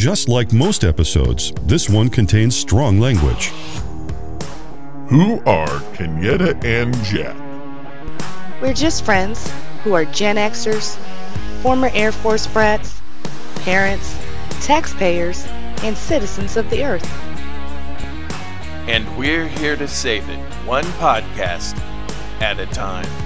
Just like most episodes, this one contains strong language. Who are Kenyetta and Jack? We're just friends who are Gen Xers, former Air Force brats, parents, taxpayers, and citizens of the earth. And we're here to save it, one podcast at a time.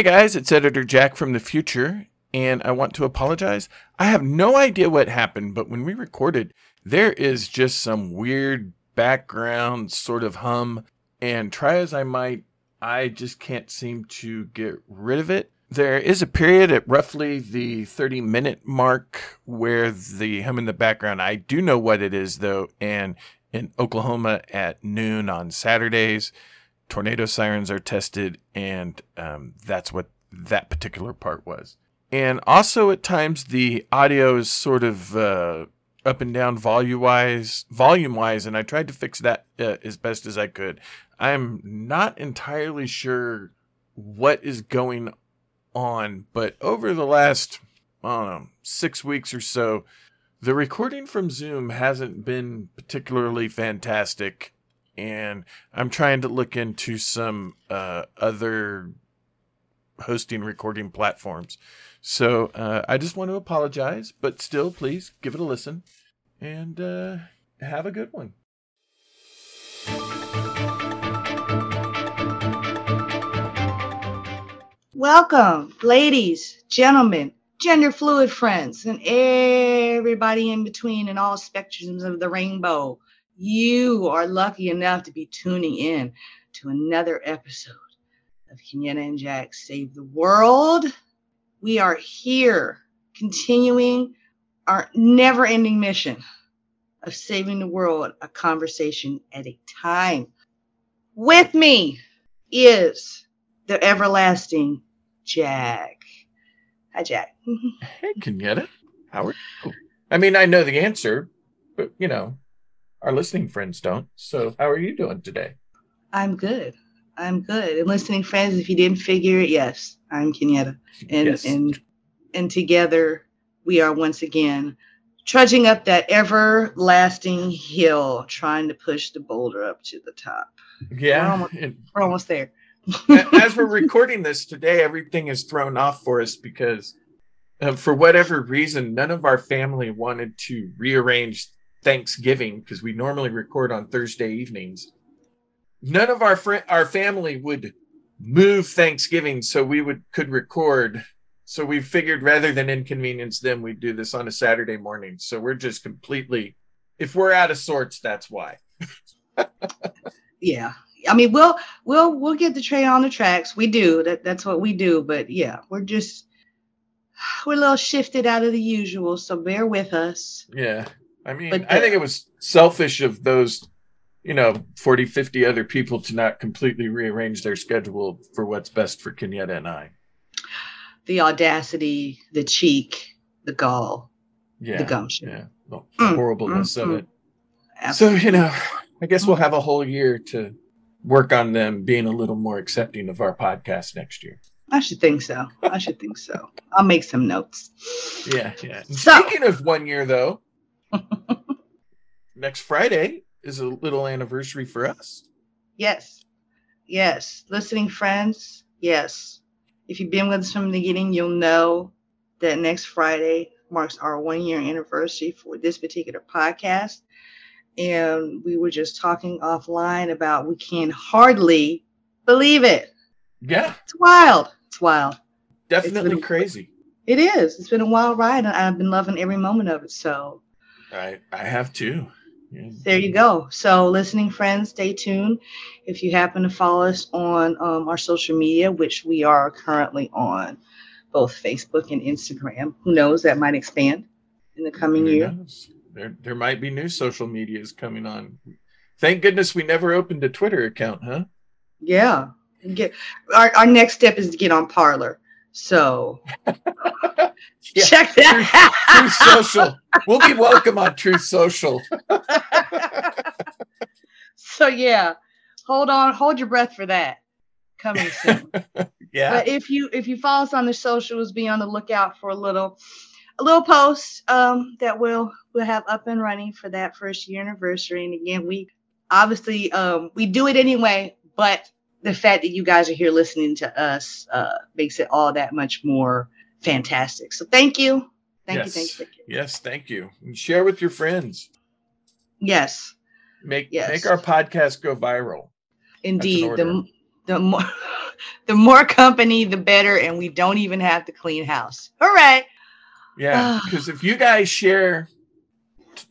Hey guys, it's Editor Jack from the future, and I want to apologize. I have no idea what happened, but when we recorded, there is just some weird background sort of hum, and try as I might, I just can't seem to get rid of it. There is a period at roughly the 30 minute mark where the hum in the background, I do know what it is though, and in Oklahoma at noon on Saturdays, tornado sirens are tested, and um, that's what that particular part was. And also at times the audio is sort of uh, up and down volume wise, volume wise, and I tried to fix that uh, as best as I could. I'm not entirely sure what is going on, but over the last I don't know six weeks or so, the recording from Zoom hasn't been particularly fantastic and I'm trying to look into some uh, other hosting recording platforms. So uh, I just want to apologize, but still, please give it a listen and uh, have a good one. Welcome, ladies, gentlemen, gender fluid friends, and everybody in between and all spectrums of the rainbow you are lucky enough to be tuning in to another episode of Kenyetta and Jack Save the World. We are here continuing our never ending mission of saving the world a conversation at a time. With me is the everlasting Jack. Hi, Jack. hey, Kenyetta. How are you? I mean, I know the answer, but you know, our listening friends don't. So, how are you doing today? I'm good. I'm good. And listening friends, if you didn't figure it, yes, I'm Kenyetta. And Yes. and and together we are once again trudging up that everlasting hill, trying to push the boulder up to the top. Yeah. almost- and We're almost there. as we're recording this today, everything is thrown off for us because, uh, for whatever reason, none of our family wanted to rearrange Thanksgiving because we normally record on Thursday evenings. None of our fri our family would move Thanksgiving so we would could record. So we figured rather than inconvenience them, we'd do this on a Saturday morning. So we're just completely, if we're out of sorts, that's why. Yeah. I mean, we'll we'll we'll get the train on the tracks. We do. That that's what we do. But yeah, we're just we're a little shifted out of the usual. So bear with us. Yeah. I mean, I think it was selfish of those, you know, 40, 50 other people to not completely rearrange their schedule for what's best for Kenyetta and I. The audacity, the cheek, the gall, Yeah. the gumption. Yeah. The Mm, horribleness mm, of mm. it. So, you know, I guess we'll have a whole year to work on them being a little more accepting of our podcast next year. I should think so. I should think so. I'll make some notes. Yeah. Yeah. So- Speaking of one year, though, next Friday is a little anniversary for us. Yes. Yes. Listening friends. Yes. If you've been with us from the beginning, you'll know that next Friday marks our one year anniversary for this particular podcast. And we were just talking offline about we can hardly believe it. Yeah. It's wild. It's wild. Definitely been- crazy. It is. It's been a wild ride, and I've been loving every moment of it. So I I have too. Yeah. there you go. So, listening friends, stay tuned. If you happen to follow us on um, our social media, which we are currently on both Facebook and Instagram, who knows that might expand in the coming Who year. knows? There there might be new social medias coming on. Thank goodness we never opened a Twitter account, huh? Yeah. Get our, our next step is to get on Parler. So Yeah. check that Truth Social. We'll be welcome on Truth Social. so yeah hold on, hold your breath for that coming soon. yeah. But if you if you follow us on the socials, be on the lookout for a little a little post um, that we'll we'll have up and running for that first year anniversary. And again, we obviously um, we do it anyway, but the fact that you guys are here listening to us uh, makes it all that much more fantastic. So thank you. Thank yes. you. Thank you. Yes, thank you. And share with your friends. Yes. Make Yes. make our podcast go viral. Indeed. The the more the more company, the better, and we don't even have to clean house. All right. Yeah, Ah. because if you guys share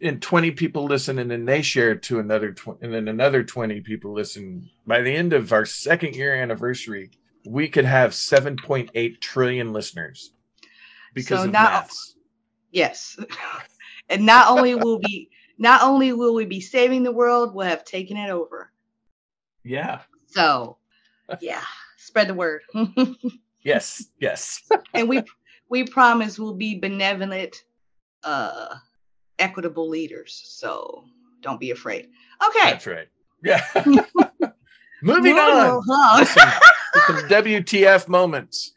and 20 people listen and then they share to another 20 and then another 20 people listen by the end of our second year anniversary we could have 7.8 trillion listeners because So of now- maths. Yes. and not only will we not only will we be saving the world, we'll have taken it over. yeah So yeah, spread the word. yes yes and we we promise we'll be benevolent, uh equitable leaders. So don't be afraid. Okay. that's right yeah moving on on. some, some WTF moments.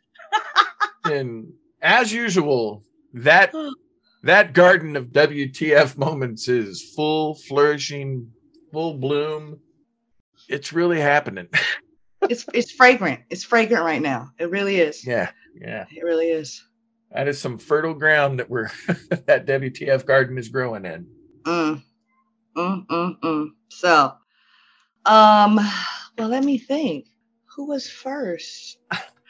and as usual, that that garden of WTF moments is full flourishing, full bloom. It's really happening. it's it's fragrant. It's fragrant right now. It really is. yeah, yeah. It really is. That is some fertile ground that we're that WTF garden is growing in. Mm. Mm, mm, mm. So, um, well, let me think. Who was first?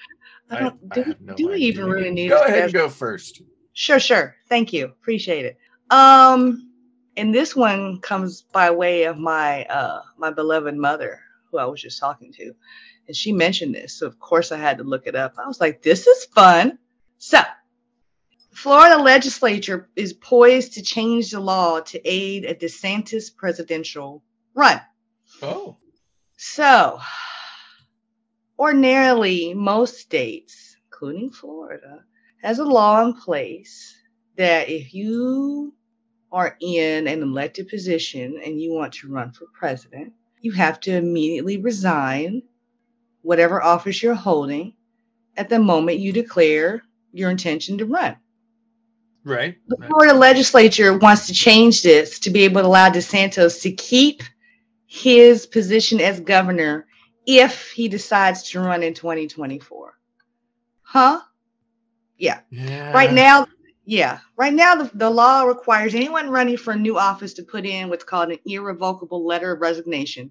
I don't. I do have no do we even really need? Go a ahead and go first. Sure, sure. Thank you. Appreciate it. Um, and this one comes by way of my uh my beloved mother, who I was just talking to, and she mentioned this. So of course I had to look it up. I was like, this is fun. So Florida legislature is poised to change the law to aid a DeSantis presidential run. Oh, So, ordinarily, most states, including Florida, has a law in place that if you are in an elected position and you want to run for president, you have to immediately resign whatever office you're holding at the moment you declare your intention to run. right. The Florida legislature wants to change this to be able to allow DeSantis to keep his position as governor if he decides to run in 2024. Huh? Yeah. Right now, yeah. Right now, the, the law requires anyone running for a new office to put in what's called an irrevocable letter of resignation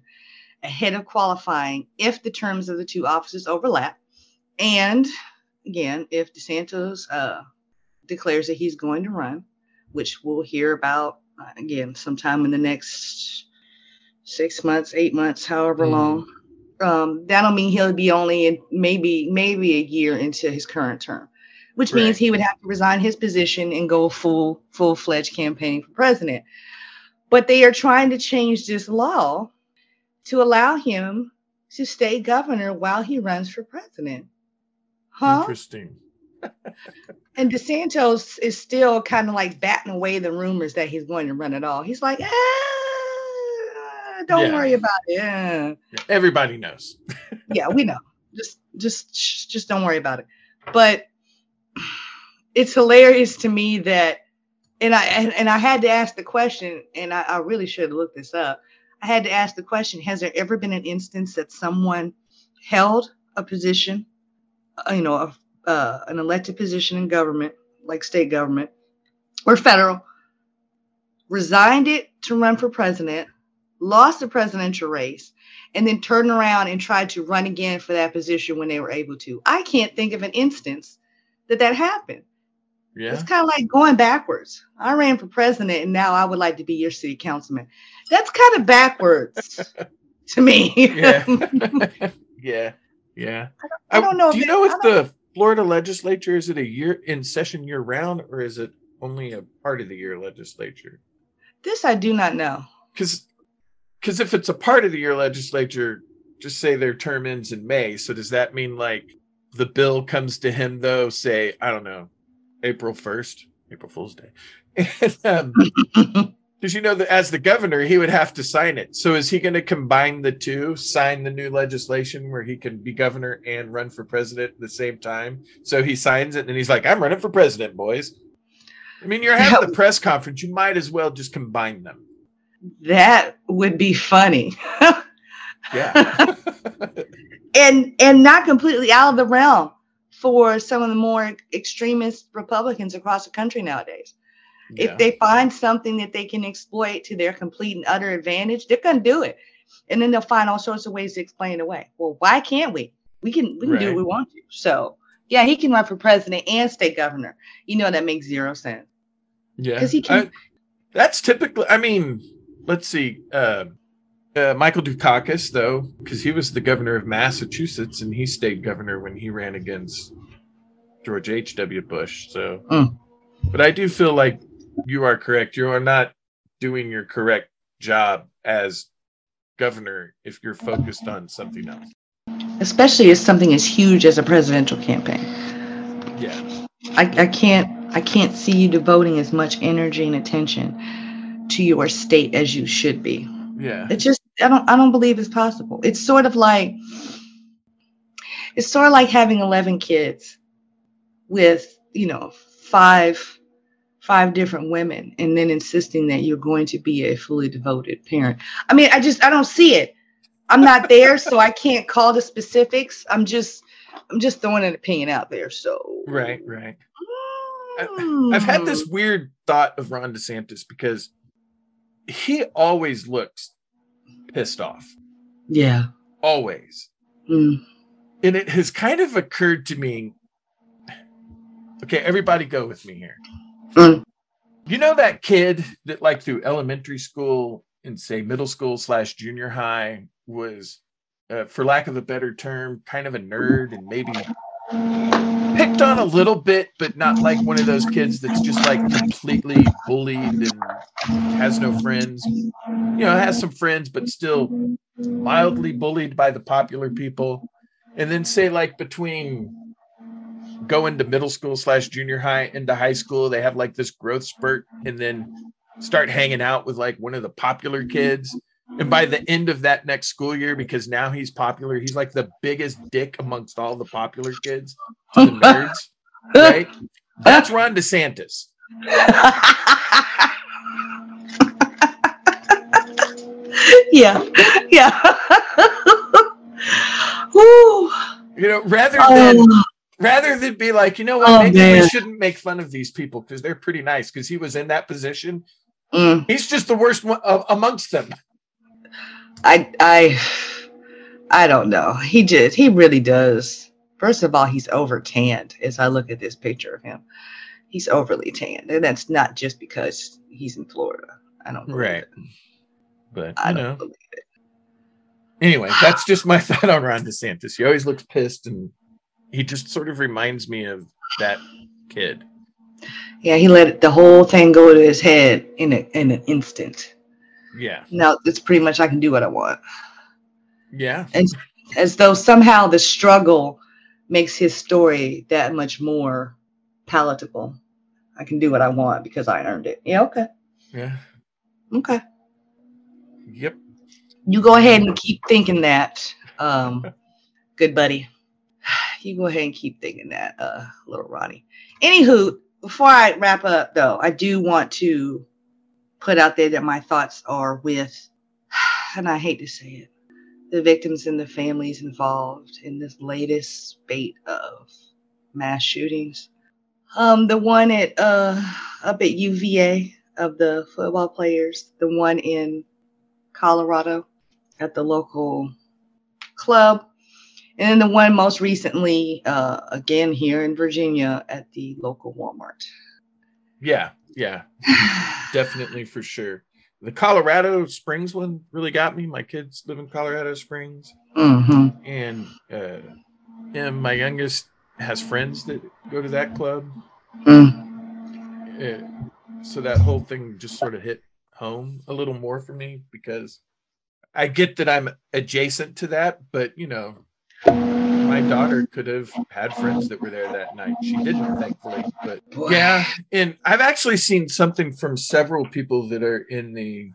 ahead of qualifying if the terms of the two offices overlap. And again, if DeSantis uh, declares that he's going to run, which we'll hear about uh, again sometime in the next six months, eight months, however Mhm. long. Um, that'll mean he'll be only in maybe maybe a year into his current term, which means he would have to resign his position and go full full fledged campaigning for president. But they are trying to change this law to allow him to stay governor while he runs for president. Huh? Interesting. And DeSantis is still kind of like batting away the rumors that he's going to run at all. He's like, ah, don't Yeah. worry about it. Yeah. Everybody knows. yeah, we know. Just, just, just don't worry about it. But it's hilarious to me that, and I and, and I had to ask the question, and I, I really should have looked this up. I had to ask the question: Has there ever been an instance that someone held a position, uh, you know, a, uh, an elected position in government, like state government or federal, resigned it to run for president, lost the presidential race, and then turned around and tried to run again for that position when they were able to. I can't think of an instance that that happened. Yeah. It's kind of like going backwards. I ran for president and now I would like to be your city councilman. That's kind of backwards to me. Yeah. yeah. Yeah. I don't know Do you know if the Florida legislature is it a year in session year round or is it only a part of the year legislature? this I do not know. Because because if it's a part of the year legislature, just say their term ends in May. So does that mean like the bill comes to him though, say, I don't know, April first, April Fool's Day. And, um, Because you know that as the governor, he would have to sign it. So is he going to combine the two, sign the new legislation where he can be governor and run for president at the same time? So he signs it and he's like, "I'm running for president, boys." I mean, you're having the press conference. You might as well just combine them. That would be funny. Yeah. and and not completely out of the realm for some of the more extremist Republicans across the country nowadays. Yeah. If they find something that they can exploit to their complete and utter advantage, they're gonna do it. And then they'll find all sorts of ways to explain it away. Well, why can't we? We can we can do what we want to. So yeah, he can run for president and state governor. You know that makes zero sense. Yeah, because he can- I- that's typically. I mean, let's see. Uh, uh, Michael Dukakis, though, because he was the governor of Massachusetts and he stayed governor when he ran against George H. W. Bush. So, Mm. but I do feel like you are correct. You are not doing your correct job as governor if you're focused on something else. Especially as something as huge as a presidential campaign. Yeah, I, I can't I can't see you devoting as much energy and attention to your state as you should be. yeah, It just I don't I don't believe it's possible. It's sort of like it's sort of like having 11 kids with, you know, five five different women and then insisting that you're going to be a fully devoted parent. I mean, I just I don't see it. I'm not there so I can't call the specifics. I'm just I'm just throwing an opinion out there. So right, right. Hmm. I've had this weird thought of Ron DeSantis because he always looks pissed off. Yeah. Always. Mm. And it has kind of occurred to me. Okay, everybody go with me here. Mm. You know that kid that like through elementary school and say middle school slash junior high was uh, for lack of a better term, kind of a nerd and maybe picked on a little bit, but not like one of those kids that's just like completely bullied and has no friends. You know, has some friends, but still mildly bullied by the popular people. And then say like between going to middle school slash junior high into high school, they have like this growth spurt and then start hanging out with like one of the popular kids. And by the end of that next school year, because now he's popular, he's like the biggest dick amongst all the popular kids, the nerds, right? That's Ron DeSantis. yeah. Yeah. You know, rather than Oh, rather than be like, you know what, Oh, maybe we shouldn't make fun of these people because they're pretty nice. Because he was in that position, mm. he's just the worst one, uh, amongst them. I I I don't know. He just he really does. First of all, he's over tanned as I look at this picture of him. He's overly tanned. And that's not just because he's in Florida. I don't believe Right. it. But I don't know, believe it. anyway, that's just my thought on Ron DeSantis. He always looks pissed, and he just sort of reminds me of that kid. Yeah, he let the whole thing go to his head in a, in an instant. Yeah, Now it's pretty much I can do what I want. yeah, And As though somehow the struggle makes his story that much more palatable. I can do what I want because I earned it. Yeah, okay. yeah. Okay. Yep. You go ahead and keep thinking that, um, good buddy. You go ahead and keep thinking that, uh, little Ronnie. Anywho, before I wrap up, though, I do want to put out there that my thoughts are with, and I hate to say it, the victims and the families involved in this latest spate of mass shootings. Um, the one at uh up at UVA of the football players, the one in Colorado at the local club, and then the one most recently, uh, again here in Virginia at the local Walmart. Yeah, yeah, definitely for sure. The Colorado Springs one really got me. My kids live in Colorado Springs, hmm and uh, and my youngest has friends that go to that club. Mm. Uh, so that whole thing just sort of hit home a little more for me because I get that I'm adjacent to that, but you know, my daughter could have had friends that were there that night. She didn't, thankfully. But yeah, and I've actually seen something from several people that are in the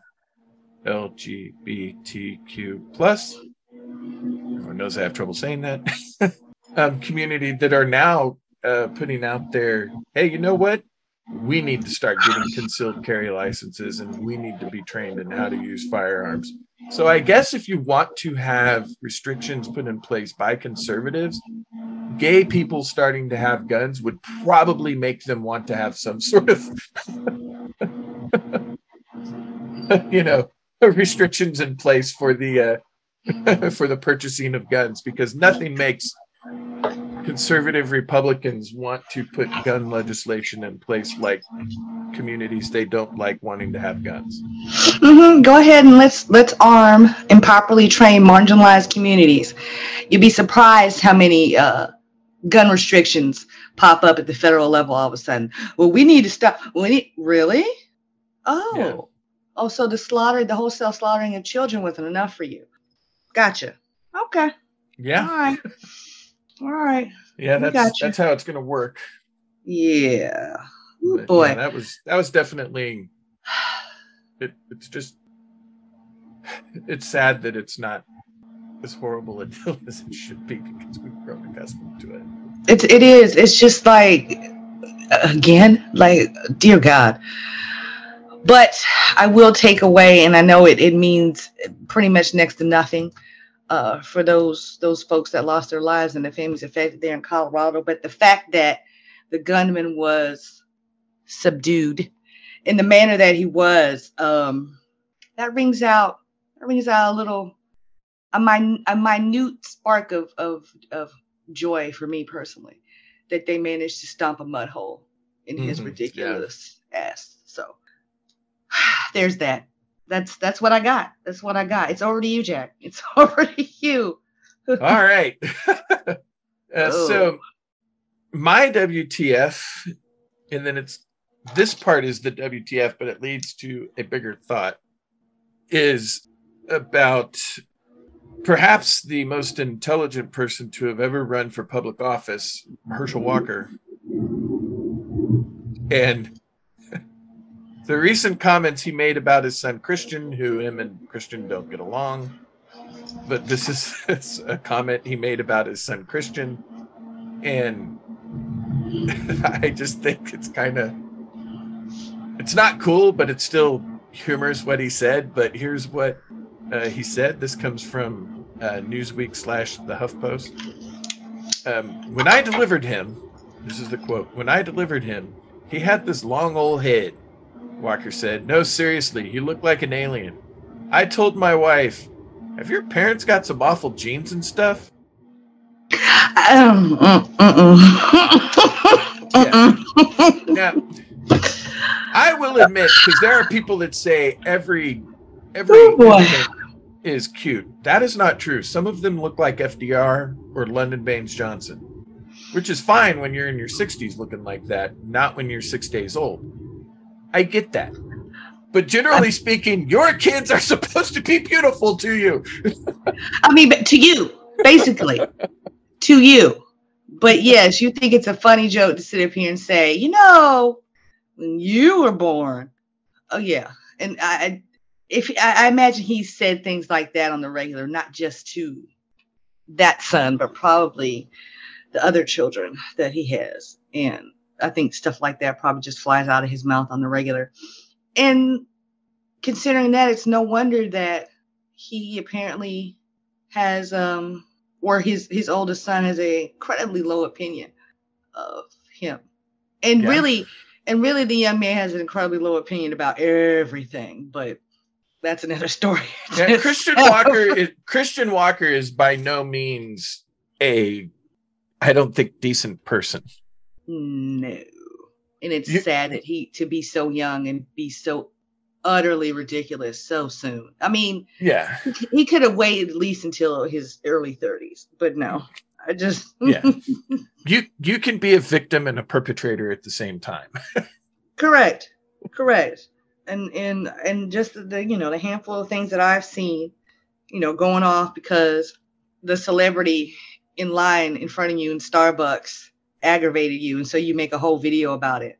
LGBTQ plus. Everyone knows I have trouble saying that. um, community that are now uh, putting out there, hey, you know what? We need to start getting concealed carry licenses, and we need to be trained in how to use firearms. So I guess if you want to have restrictions put in place by conservatives, gay people starting to have guns would probably make them want to have some sort of you know restrictions in place for the uh, for the purchasing of guns because nothing makes conservative Republicans want to put gun legislation in place like communities they don't like wanting to have guns. Mm-hmm. Go ahead and let's let's arm improperly trained marginalized communities. You'd be surprised how many uh, gun restrictions pop up at the federal level all of a sudden. Well, we need to stop. We need really. Oh, yeah. oh, so the slaughter, the wholesale slaughtering of children wasn't enough for you. Gotcha. Okay. Yeah. All right. All right. Yeah, that's that's how it's gonna work. Yeah. Ooh, boy, yeah, that was that was definitely. It, it's just, it's sad that it's not as horrible a deal as it should be because we've grown accustomed to it. It's it is. It's just like again, like dear God. But I will take away, and I know it, it means pretty much next to nothing uh, for those those folks that lost their lives and the families affected there in Colorado. But the fact that the gunman was subdued in the manner that he was, um, that rings out that rings out a little a, min- a minute spark of, of of joy for me personally that they managed to stomp a mud hole in mm-hmm. his ridiculous yeah. ass. So there's that that's that's what I got. That's what I got. It's over to you, Jack. It's over to you. All right. uh, oh. so my WTF, and then it's this part is the WTF, but it leads to a bigger thought, is about perhaps the most intelligent person to have ever run for public office, Herschel Walker. And the recent comments he made about his son Christian, who him and Christian don't get along. But this is a comment he made about his son Christian. And I just think it's kind of it's not cool, but it's still humorous what he said. But here's what uh, he said. This comes from uh, Newsweek slash the HuffPost. Um, when I delivered him, this is the quote. When I delivered him, he had this long old head Walker said. No, seriously, he looked like an alien. I told my wife, Have your parents got some awful genes and stuff? Um, uh, uh, uh. yeah. Now, I will admit, because there are people that say every every oh is cute. That is not true. Some of them look like FDR or Lyndon Baines Johnson, which is fine when you're in your 60s looking like that, not when you're six days old. I get that. But generally speaking, your kids are supposed to be beautiful to you. I mean, but to you, basically, to you. But yes, you think it's a funny joke to sit up here and say, you know, when you were born. Oh yeah, and I, if I, I imagine he said things like that on the regular, not just to that son, but probably the other children that he has. And I think stuff like that probably just flies out of his mouth on the regular. And considering that, it's no wonder that he apparently has um or his his oldest son has a incredibly low opinion of him. And yeah. really and really the young man has an incredibly low opinion about everything, but that's another story. yeah, Christian Walker is, Christian Walker is by no means a I don't think decent person. No. And it's you, sad that he to be so young and be so utterly ridiculous so soon. I mean, yeah, he could have waited at least until his early 30s, but no. I just yeah. You you can be a victim and a perpetrator at the same time. Correct. Correct. And and and just the you know the handful of things that I've seen, you know, going off because the celebrity in line in front of you in Starbucks aggravated you, and so you make a whole video about it.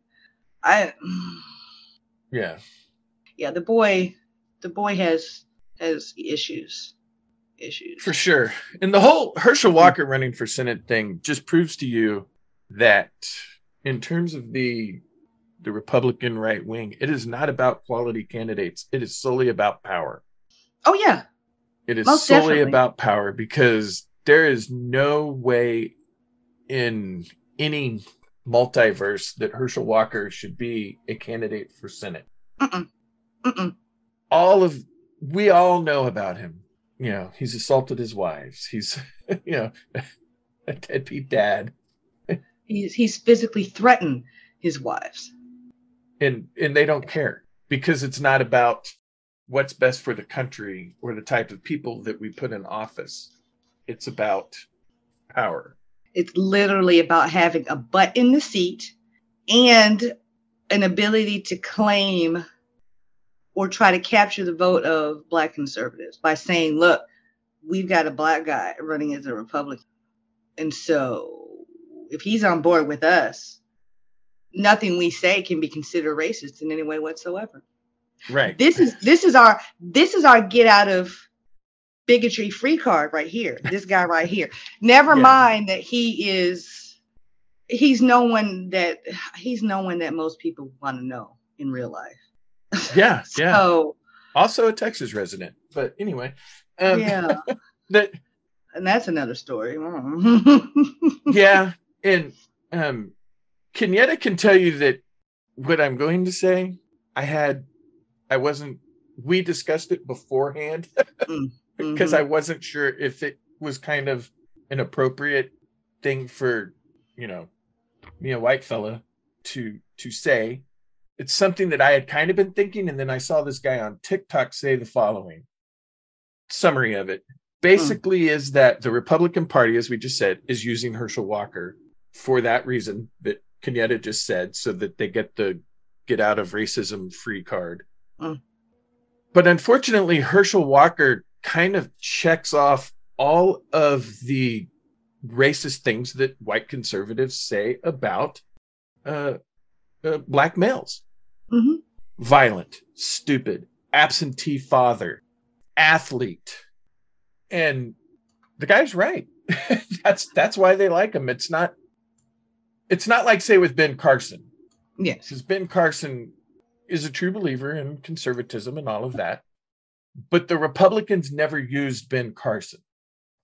I Yeah. yeah, the boy the boy has has issues. Issues. For sure. And the whole Herschel hmm. Walker running for Senate thing just proves to you that in terms of the the Republican right wing, it is not about quality candidates. It is solely about power. Oh yeah. It is Most solely definitely. about power because there is no way in any multiverse that Herschel Walker should be a candidate for Senate. Mm-mm. Mm-mm. All of we all know about him. You know, he's assaulted his wives. He's you know a deadbeat dad. He's he's physically threatened his wives. and and they don't care because it's not about what's best for the country or the type of people that we put in office it's about power It's literally about having a butt in the seat and an ability to claim or try to capture the vote of black conservatives by saying, look, we've got a black guy running as a Republican. And so if he's on board with us, nothing we say can be considered racist in any way whatsoever. right This is this is our this is our get out of bigotry free card right here. This guy right here. Never Yeah. mind that he is he's no one that he's no one that most people want to know in real life. yeah yeah also a texas resident but anyway um yeah, that and that's another story. yeah and um Kenyetta can tell you that what i'm going to say i had i wasn't we discussed it beforehand because Mhm. I wasn't sure if it was kind of an appropriate thing for, you know, me a white fella to to say. It's something that I had kind of been thinking, and then I saw this guy on TikTok say the following summary of it. Basically, is that the Republican Party, as we just said, is using Herschel Walker for that reason that Kenyetta just said, so that they get the get out of racism free card. Mm. But unfortunately, Herschel Walker kind of checks off all of the racist things that white conservatives say about uh, uh, black males Mhm. violent, stupid, absentee father, athlete. And the guy's right. that's that's why they like him. It's not it's not like say with Ben Carson. Yes. Because Ben Carson is a true believer in conservatism and all of that. But the Republicans never used Ben Carson.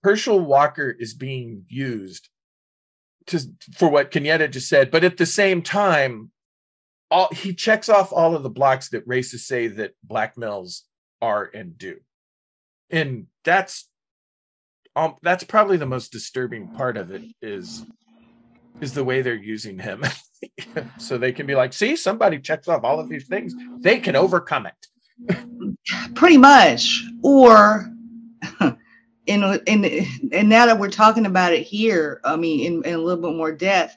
Herschel Walker is being used to for what Kenyetta just said, but at the same time, all he checks off all of the blocks that racists say that black males are and do. And that's um that's probably the most disturbing part of it is is the way they're using him. so they can be like, see, somebody checks off all of these things. They can overcome it. pretty much. Or in in and now that we're talking about it here i mean in, in a little bit more depth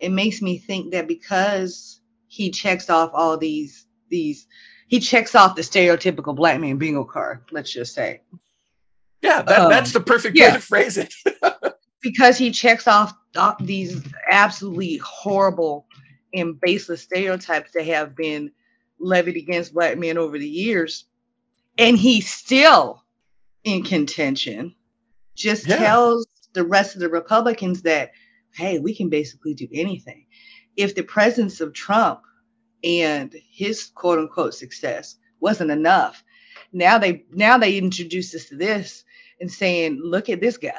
it makes me think that because he checks off all these these he checks off the stereotypical black man bingo card let's just say. Yeah, that, Um, that's the perfect way to phrase it. because he checks off off these absolutely horrible and baseless stereotypes that have been levied against black men over the years and he's still in contention just Yeah. tells the rest of the republicans that hey we can basically do anything. If the presence of trump and his quote unquote success wasn't enough now they now they introduce us to this and saying look at this guy.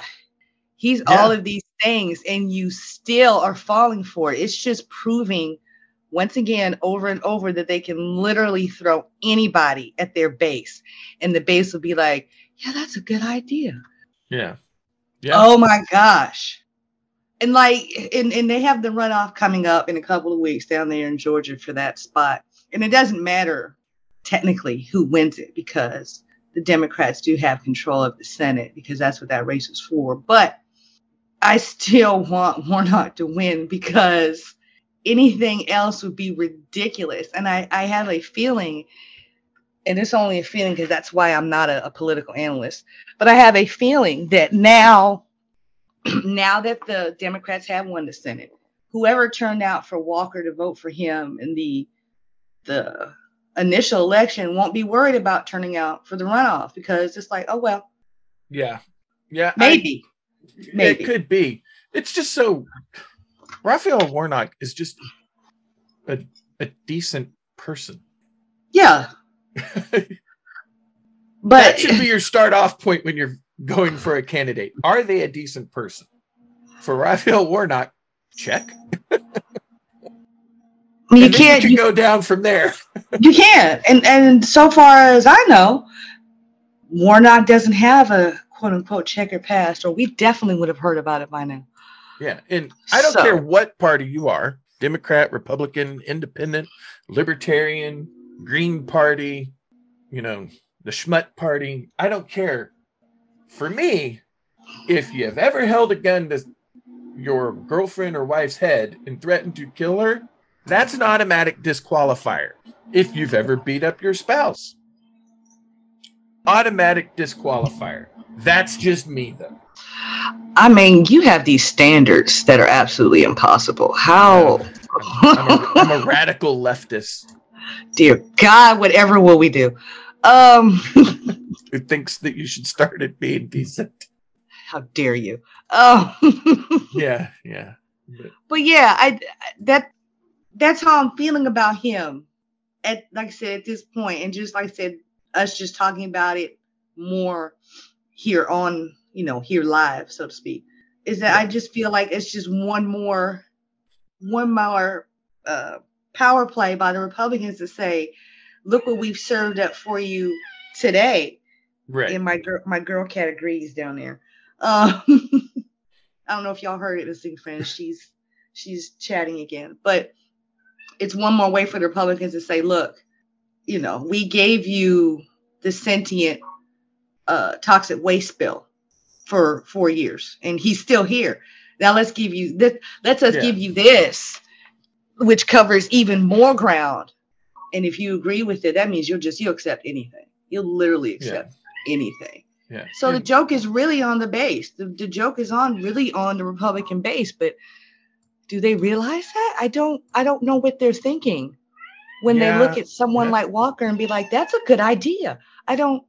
He's all of these things and you still are falling for it. It's just proving once again over and over that they can literally throw anybody at their base. And the base will be like yeah that's a good idea. Yeah. Yeah. oh my gosh. And like and, and they have the runoff coming up in a couple of weeks down there in georgia for that spot. And it doesn't matter technically who wins it because the democrats do have control of the senate because that's what that race is for. But i still want warnock to win because anything else would be ridiculous and i i have a feeling and it's only a feeling because that's why i'm not a, a political analyst but I have a feeling that now now that the Democrats have won the Senate, whoever turned out for Walker to vote for him in the the initial election won't be worried about turning out for the runoff because it's like, oh well. Yeah. Yeah. Maybe. I, maybe. It could be. It's just so Raphael Warnock is just a, a decent person. Yeah. but that should be your start off point when you're going for a candidate. Are they a decent person? For Raphael Warnock, check. you can't you can go down from there. you can't. And and so far as I know, Warnock doesn't have a quote unquote checker past, or we definitely would have heard about it by now. Yeah. And I don't so, care what party you are Democrat, Republican, Independent, Libertarian, Green Party, you know, the Schmutt Party. I don't care. For me, if you have ever held a gun to your girlfriend or wife's head and threatened to kill her, that's an automatic disqualifier. If you've ever beat up your spouse, automatic disqualifier. That's just me, though. I mean, you have these standards that are absolutely impossible. How? I'm a, I'm a radical leftist. Dear God, whatever will we do? Um, Who thinks that you should start at being decent? How dare you? Oh, yeah, yeah. But, but yeah, I that that's how I'm feeling about him. At like I said, at this point, and just like I said, us just talking about it more here on you know here live, so to speak, is that I just feel like it's just one more one more uh, power play by the Republicans to say, "Look what we've served up for you today." Right. And my girl, my girl cat agrees down there. Um, I don't know if y'all heard it, listening friends. She's she's chatting again, but it's one more way for the Republicans to say, "Look, you know, we gave you the sentient uh, toxic waste bill for four years, and he's still here. Now let's give you this. Let's us yeah. give you this, which covers even more ground. And if you agree with it, that means you'll just you'll accept anything. You'll literally accept yeah. anything. Yeah. So the joke is really on the base. The, the joke is on really on the Republican base, but do they realize that? I don't I don't know what they're thinking when yeah. they look at someone like Walker and be like, that's a good idea. I don't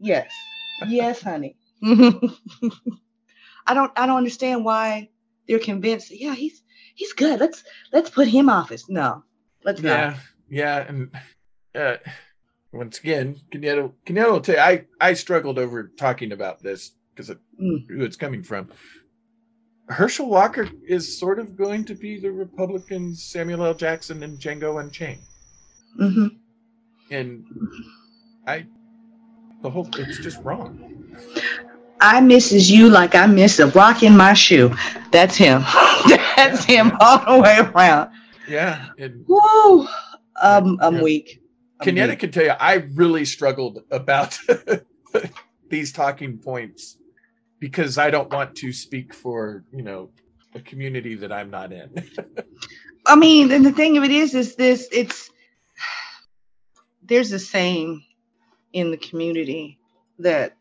Yes. Yes, honey. I don't I don't understand why they're convinced. Yeah, he's he's good. Let's let's put him office. No, let's yeah, not. Yeah, and uh, once again, Kenyetta Kenyetta will tell you, I I struggled over talking about this because of mm. who it's coming from. Herschel Walker is sort of going to be the Republican Samuel L. Jackson and Django Unchained. Mm-hmm. And I, the whole, it's just wrong. I misses you like I miss a rock in my shoe. That's him. That's yeah, him all the way around. Yeah. And, Woo! Um, I'm yeah. weak. Kenyetta can tell you, I really struggled about these talking points because I don't want to speak for, you know, a community that I'm not in. I mean, and the thing of it is, is this, it's, there's a saying in the community that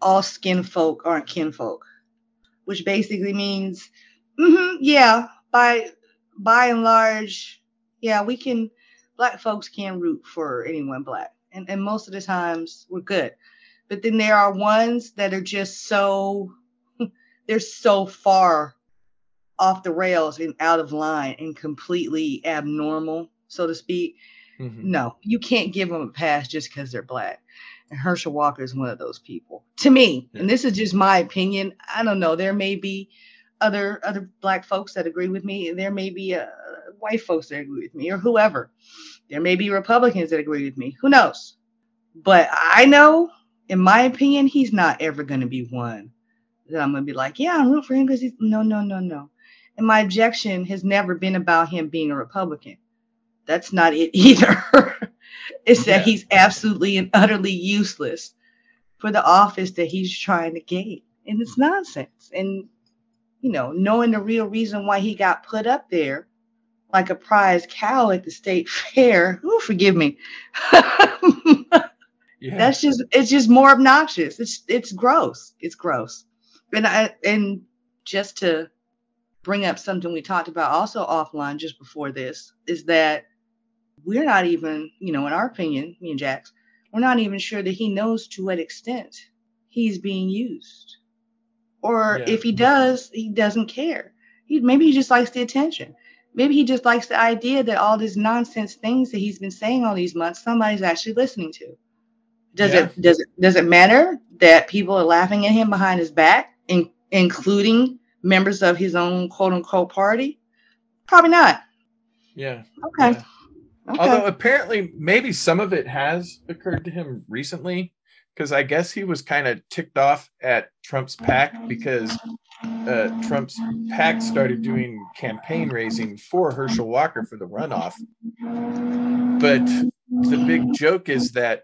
all skin folk aren't kinfolk, which basically means, mm-hmm, yeah, by by and large, yeah, we can black folks can root for anyone black. And and most of the times we're good. But then there are ones that are just so they're so far off the rails and out of line and completely abnormal, so to speak. Mm-hmm. No, you can't give them a pass just because they're black. And Herschel Walker is one of those people. To me, and this is just my opinion. I don't know. There may be other other black folks that agree with me. There may be uh, white folks that agree with me, or whoever. There may be Republicans that agree with me. Who knows? But I know, in my opinion, he's not ever going to be one that I'm going to be like, yeah, I'm rooting for him because he's no, no, no, no. And my objection has never been about him being a Republican. That's not it either. Is yeah. that he's absolutely and utterly useless for the office that he's trying to gain. And it's nonsense. And, you know, knowing the real reason why he got put up there like a prize cow at the state fair, oh, forgive me. yeah. That's just, it's just more obnoxious. It's, it's gross. It's gross. and I and just to bring up something we talked about also offline just before this is that we're not even, you know, in our opinion, me and Jax, we're not even sure that he knows to what extent he's being used. Or Yeah. if he does, he doesn't care. He maybe he just likes the attention. Maybe he just likes the idea that all these nonsense things that he's been saying all these months, somebody's actually listening to. Does Yeah. it does it does it matter that people are laughing at him behind his back, in, including members of his own quote unquote party? Probably not. Yeah. Okay. Yeah. Okay. Although apparently, maybe some of it has occurred to him recently, because I guess he was kind of ticked off at Trump's PAC because uh, Trump's PAC started doing campaign raising for Herschel Walker for the runoff. But the big joke is that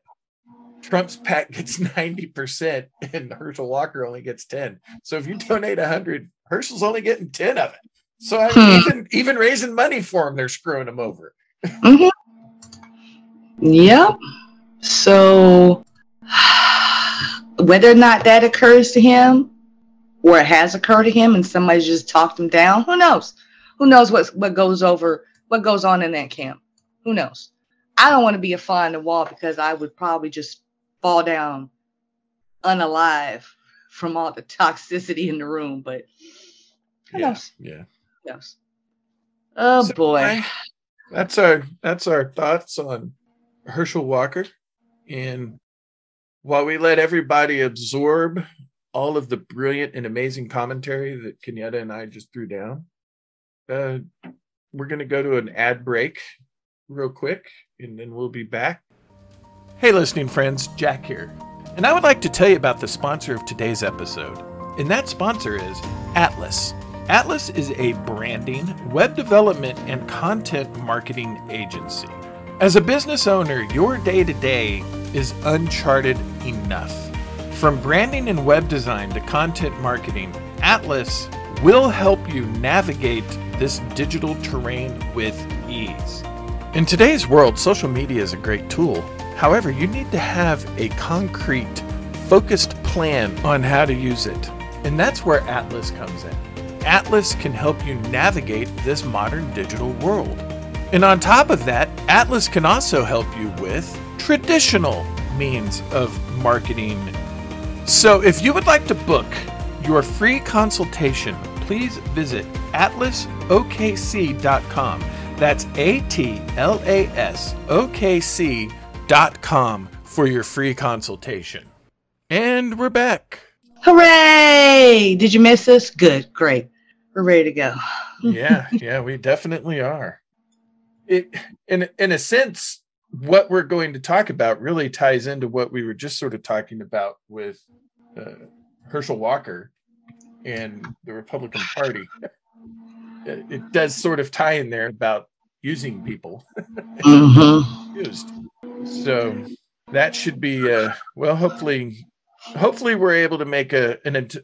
Trump's PAC gets 90% and Herschel Walker only gets 10. So if you donate 100, Herschel's only getting 10 of it. So I mean, Hmm. even even raising money for him, they're screwing him over. Mhm. Yep. So whether or not that occurs to him or it has occurred to him and somebody just talked him down, who knows? Who knows what what goes over what goes on in that camp? Who knows? I don't want to be a fly on the wall because I would probably just fall down unalive from all the toxicity in the room, but who Yeah, knows? yeah. Who knows? Oh So, boy. I- that's our that's our thoughts on Herschel Walker. And while we let everybody absorb all of the brilliant and amazing commentary that Kenyetta and I just threw down, uh, we're going to go to an ad break real quick, and then we'll be back. Hey, listening friends, Jack here. And I would like to tell you about the sponsor of today's episode. And that sponsor is Atlas. Atlas is a branding, web development, and content marketing agency. As a business owner, your day to day is uncharted enough. From branding and web design to content marketing, Atlas will help you navigate this digital terrain with ease. In today's world, social media is a great tool. However, you need to have a concrete, focused plan on how to use it. And that's where Atlas comes in. Atlas can help you navigate this modern digital world. And on top of that, Atlas can also help you with traditional means of marketing. So if you would like to book your free consultation, please visit atlasokc.com. That's A T L A S O K C.com for your free consultation. And we're back. Hooray! Did you miss us? Good, great. We're ready to go. yeah, yeah, we definitely are. It in in a sense, what we're going to talk about really ties into what we were just sort of talking about with uh, Herschel Walker and the Republican Party. It, it does sort of tie in there about using people Mm-hmm. used. So that should be uh, well. Hopefully, hopefully we're able to make a an int-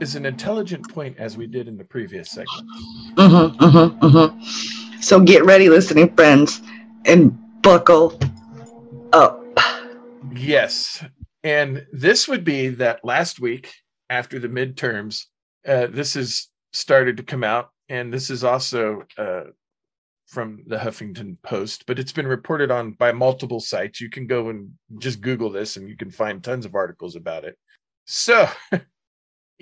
is an intelligent point as we did in the previous segment. Mm-hmm. Mm-hmm. So get ready, listening friends, and buckle up. Yes. And this would be that last week after the midterms, uh, this has started to come out. And this is also uh, from the Huffington Post, but it's been reported on by multiple sites. You can go and just Google this and you can find tons of articles about it. So,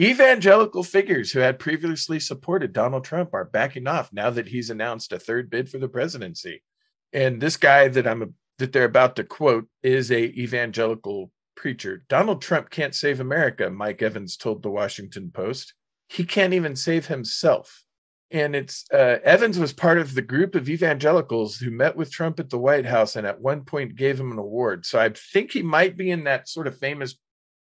evangelical figures who had previously supported Donald Trump are backing off now that he's announced a third bid for the presidency. And this guy that I'm that they're about to quote is a evangelical preacher. Donald Trump can't save America, Mike Evans told the Washington Post. He can't even save himself. And it's uh, Evans was part of the group of evangelicals who met with Trump at the White House and at one point gave him an award. So I think he might be in that sort of famous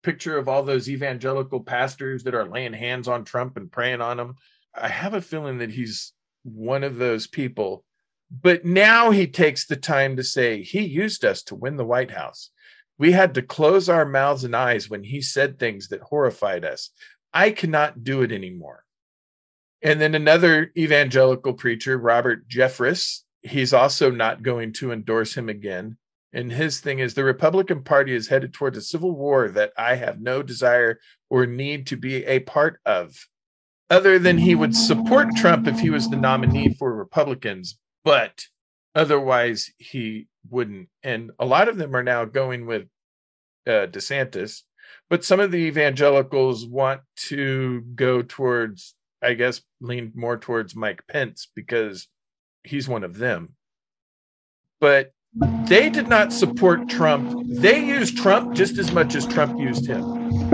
picture of all those evangelical pastors that are laying hands on Trump and praying on him. I have a feeling that he's one of those people. But now he takes the time to say he used us to win the White House. We had to close our mouths and eyes when he said things that horrified us. I cannot do it anymore. And then another evangelical preacher, Robert Jeffress, he's also not going to endorse him again. And his thing is the Republican Party is headed towards a civil war that I have no desire or need to be a part of. Other than he would support Trump if he was the nominee for Republicans, but otherwise he wouldn't. And a lot of them are now going with uh, DeSantis, but some of the evangelicals want to go towards, I guess, lean more towards Mike Pence because he's one of them. But they did not support Trump. They used Trump just as much as Trump used him.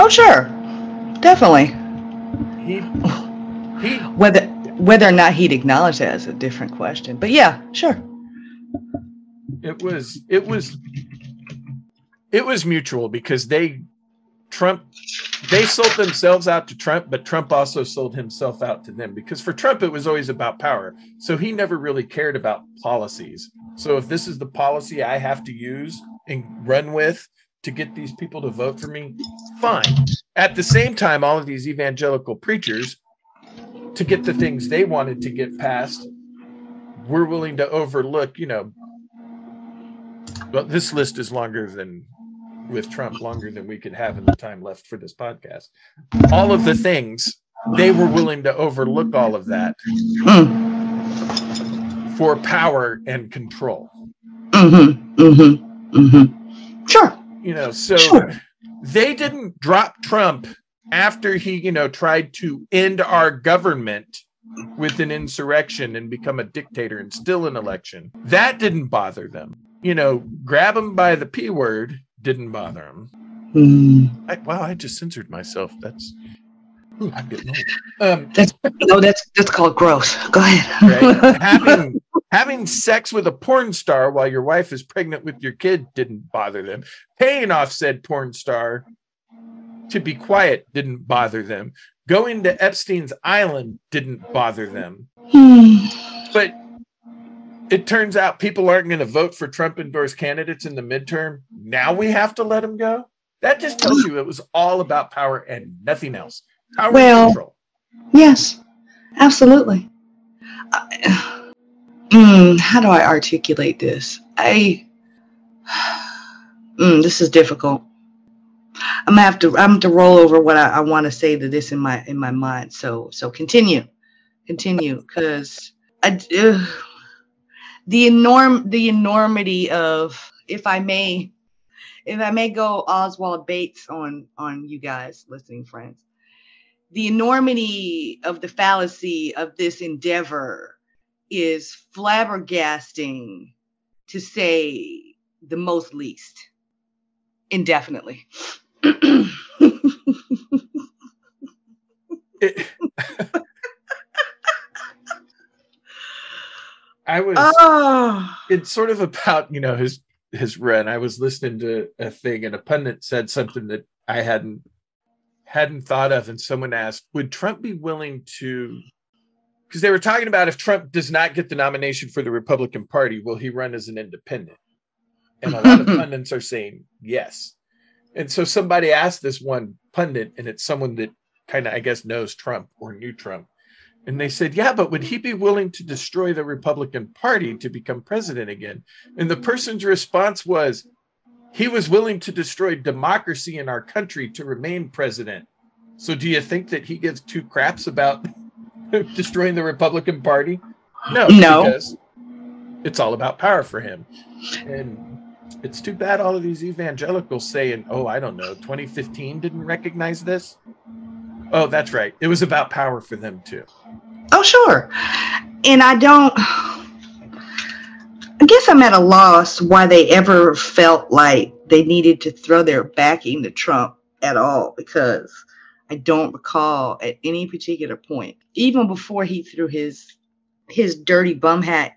Oh, sure. Definitely. He, he, Whether whether or not he'd acknowledge that is a different question. But yeah, sure. it was, it was, it was mutual because they, Trump, they sold themselves out to Trump, but Trump also sold himself out to them because for Trump, it was always about power. So he never really cared about policies. So if this is the policy I have to use and run with to get these people to vote for me, fine. At the same time, all of these evangelical preachers, to get the things they wanted to get passed, were willing to overlook, you know, well, this list is longer than with Trump, longer than we could have in the time left for this podcast. All of the things they were willing to overlook all of that Mm. for power and control. Mm-hmm. Mm-hmm. Mm-hmm. Sure. You know, so Sure. they didn't drop Trump after he, you know, tried to end our government with an insurrection and become a dictator and still an election. That didn't bother them. You know, grab him by the P word didn't bother him. Mm. I, wow, I just censored myself. That's Ooh, old. Um, That's no, that's that's called gross. Go ahead. right? having having sex with a porn star while your wife is pregnant with your kid didn't bother them. Paying off said porn star to be quiet didn't bother them. Going to Epstein's island didn't bother them. Hmm. But it turns out people aren't going to vote for Trump endorsed candidates in the midterm. Now we have to let him go. That just tells you it was all about power and nothing else. Power Well- and control. Yes, absolutely. I- mm, how do I articulate this? I. Mm, this is difficult. I'm gonna have to. I'm gonna to roll over what I, I want to say to this in my in my mind. So so continue, continue, because I uh, the enorm the enormity of if I may, if I may go Oswald Bates on on you guys listening friends. The enormity of the fallacy of this endeavor is flabbergasting to say the most least. Indefinitely. It- I was oh it's sort of about you know his his run i was listening to a thing and a pundit said something that i hadn't hadn't thought of. And someone asked would trump be willing to because they were talking about if trump does not get the nomination for the republican party will he run as an independent? And a lot of pundits are saying yes. And so somebody asked this one pundit and it's someone that kind of i guess knows trump or knew trump and they said, Yeah, but would he be willing to destroy the Republican Party to become president again? And the person's response was, He was willing to destroy democracy in our country to remain president. So do you think that he gives two craps about destroying the Republican Party? No, No. because it's all about power for him. And it's too bad all of these evangelicals saying, Oh, I don't know, 2015 didn't recognize this. Oh, that's right. It was about power for them too. oh sure and i don't i guess i'm at a loss why they ever felt like they needed to throw their backing to trump at all because i don't recall at any particular point even before he threw his his dirty bum hat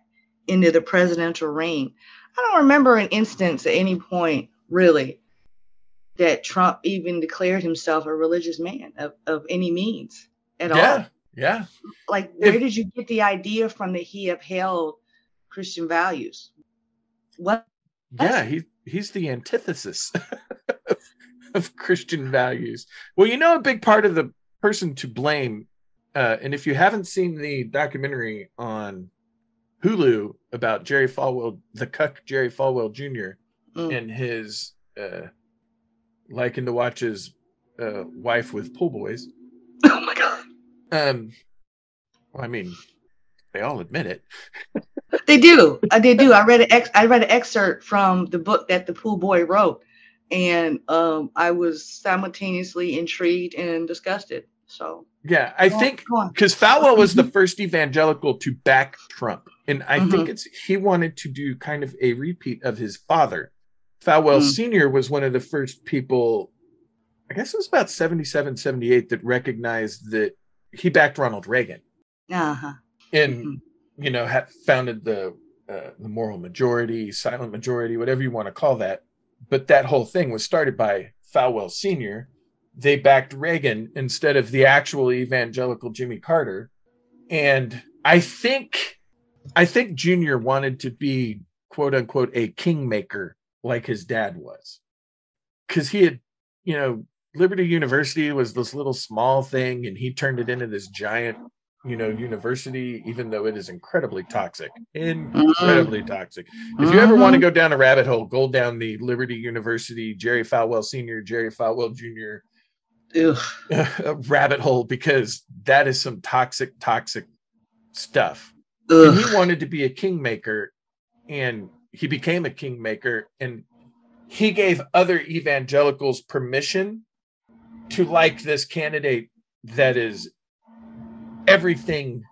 into the presidential ring i don't remember an instance at any point really that trump even declared himself a religious man of, of any means at all yeah, yeah. like where If- did you get the idea from that he upheld christian values what Yeah, he he's the antithesis of, of Christian values. Well, you know, a big part of the person to blame, uh, and if you haven't seen the documentary on Hulu about Jerry Falwell, the cuck Jerry Falwell Jr. Mm. and his uh, liking to watch his uh, wife with pool boys. Oh my god. Um, well, I mean, they all admit it. They do. Uh, they do. I read an ex- I read an excerpt from the book that the pool boy wrote, and um, I was simultaneously intrigued and disgusted. So Yeah, I think because Falwell was the first evangelical to back Trump, and I think Mhm. it's he wanted to do kind of a repeat of his father. Falwell Mm. Sr. was one of the first people, I guess it was about 77, 78, that recognized that he backed Ronald Reagan Uh-huh. and, Mhm. you know, had founded the uh, the moral majority, silent majority, whatever you want to call that. But that whole thing was started by Falwell Sr. They backed Reagan instead of the actual evangelical Jimmy Carter. And I think I think Junior wanted to be quote unquote a kingmaker like his dad was. Cause he had, you know, Liberty University was this little small thing and he turned it into this giant, you know, university, even though it is incredibly toxic. Incredibly mm-hmm. toxic. If you ever want to mm-hmm. go down a rabbit hole, go down the Liberty University, Jerry Falwell Sr., Jerry Falwell Jr. Rabbit hole because that is some toxic, toxic stuff. And he wanted to be a kingmaker and he became a kingmaker and he gave other evangelicals permission to like this candidate that is everything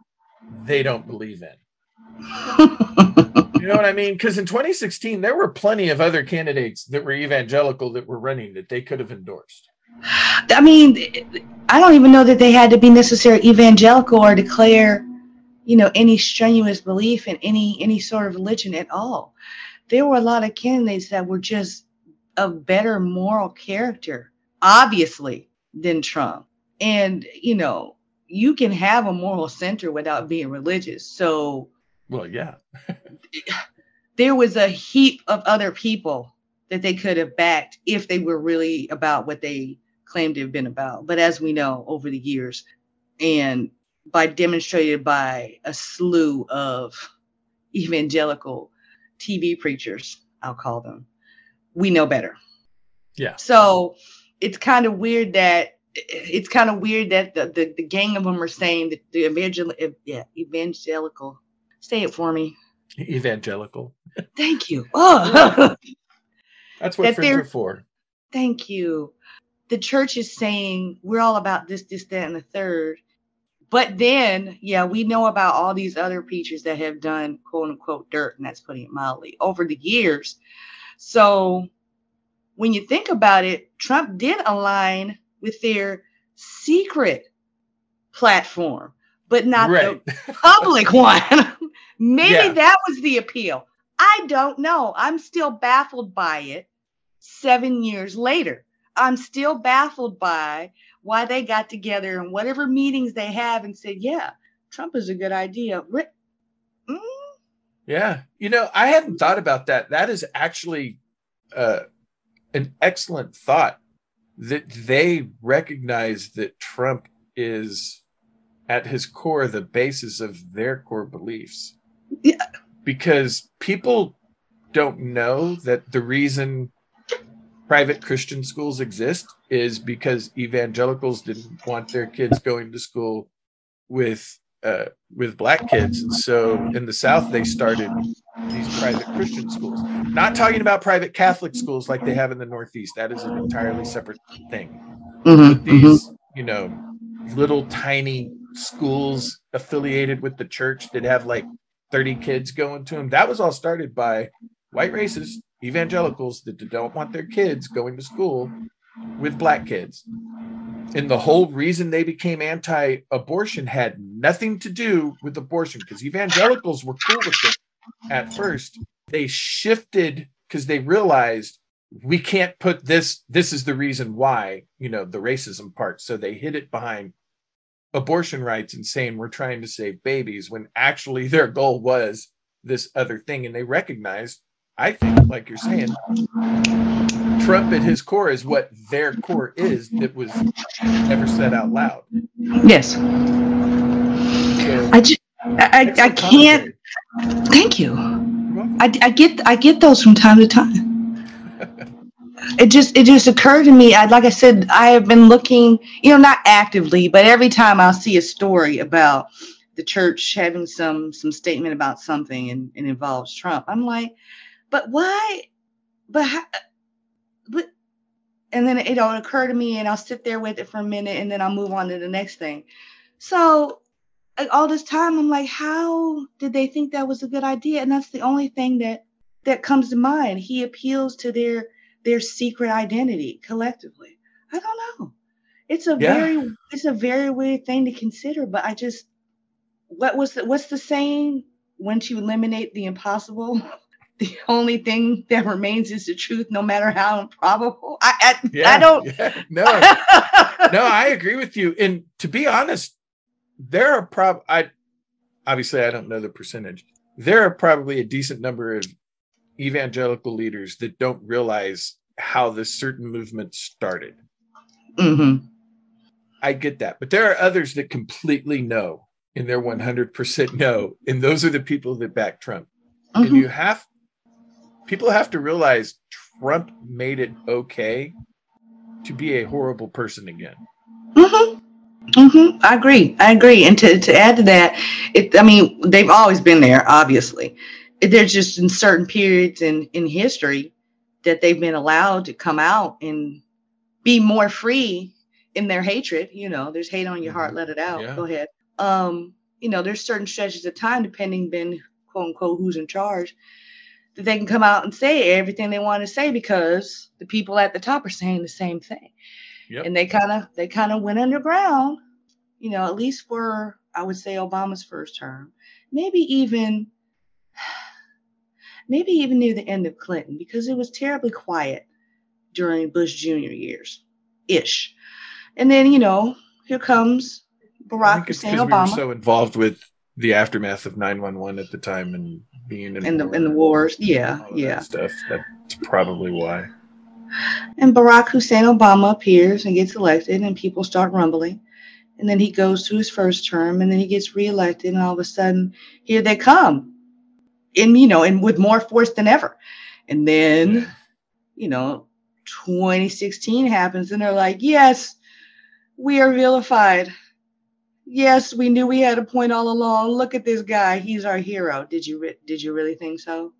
they don't believe in. You know what I mean? Because in 2016, there were plenty of other candidates that were evangelical that were running that they could have endorsed. I mean, I don't even know that they had to be necessarily evangelical or declare, you know, any strenuous belief in any any sort of religion at all. There were a lot of candidates that were just of better moral character, obviously, than Trump. And you know, you can have a moral center without being religious. So Well, yeah. there was a heap of other people that they could have backed if they were really about what they claimed to have been about. But as we know over the years, and by demonstrated by a slew of evangelical TV preachers, I'll call them, we know better. Yeah. So it's kind of weird that it's kind of weird that the, the, the gang of them are saying that the evangel yeah evangelical say it for me Evangelical. Thank you. Oh, That's what That friends are for. thank you. The church is saying we're all about this, this, that, and the third. But then, yeah, we know about all these other preachers that have done quote unquote dirt, and that's putting it mildly, over the years. So when you think about it, Trump did align with their secret platform, but not right. the public one. Maybe Yeah. that was the appeal. I don't know. I'm still baffled by it seven years later. I'm still baffled by why they got together and whatever meetings they have and said, yeah, Trump is a good idea. Mm, Yeah. You know, I hadn't thought about that. That is actually uh, an excellent thought that they recognize that Trump is at his core the basis of their core beliefs. Yeah. Because people don't know that the reason private Christian schools exist is because evangelicals didn't want their kids going to school with uh, with black kids, and so in the South they started these private Christian schools. Not talking about private Catholic schools like they have in the Northeast. That is an entirely separate thing. But these, you know, little tiny schools affiliated with the church that have like 30 kids going to them. That was all started by white racists, evangelicals that don't want their kids going to school with black kids. And the whole reason they became anti abortion had nothing to do with abortion because evangelicals were cool with it at first. They shifted because they realized we can't put this, this is the reason why, you know, the racism part. So they hid it behind abortion rights and saying we're trying to save babies when actually their goal was this other thing. And they recognized, I think, like you're saying, Trump at his core is what their core is that was never said out loud. Yes. So, I, ju- I, I, I can't. Thank you. I, I get I get those from time to time. it just it just occurred to me. I, like I said, I have been looking, you know, not actively, but every time I'll see a story about the church having some some statement about something and, and involves Trump, I'm like, but why? But how, but and then it'll occur to me, and I'll sit there with it for a minute, and then I'll move on to the next thing. So like all this time i'm like how did they think that was a good idea and that's the only thing that that comes to mind he appeals to their their secret identity collectively i don't know it's a Yeah. very it's a very weird thing to consider but i just what was the what's the saying once you eliminate the impossible the only thing that remains is the truth no matter how improbable i i, Yeah. I don't yeah. No. no, I agree with you. And to be honest, there are prob I obviously I don't know the percentage. There are probably a decent number of evangelical leaders that don't realize how this certain movement started. hmm I get that. But there are others that completely know and they're 100% know, And those are the people that back Trump. And Mhm. you have people have to realize Trump made it okay to be a horrible person again. hmm hmm I agree. I agree. And to, to add to that, it, I mean, they've always been there, obviously. They're just in certain periods in, in history that they've been allowed to come out and be more free in their hatred. You know, there's hate on your heart, Mhm. let it out. Yeah. Go ahead. Um, you know, there's certain stretches of time, depending ben quote unquote who's in charge, that they can come out and say everything they want to say because the people at the top are saying the same thing. Yep. and they kind of they kind of went underground you know at least for i would say obama's first term. Maybe even maybe even near the end of clinton because it was terribly quiet during bush junior years ish. And then you know here comes barack hussein because we were obama. so involved with the aftermath of 911 at the time and being in and the and the wars yeah yeah that stuff. That's probably why. And Barack Hussein Obama appears and gets elected, and people start rumbling. And then he goes to his first term, and then he gets reelected, and all of a sudden, here they come, and you know, and with more force than ever. And then, Yeah. you know, 2016 happens, and they're like, "Yes, we are vilified. Yes, we knew we had a point all along. Look at this guy; he's our hero." Did you re- did you really think so?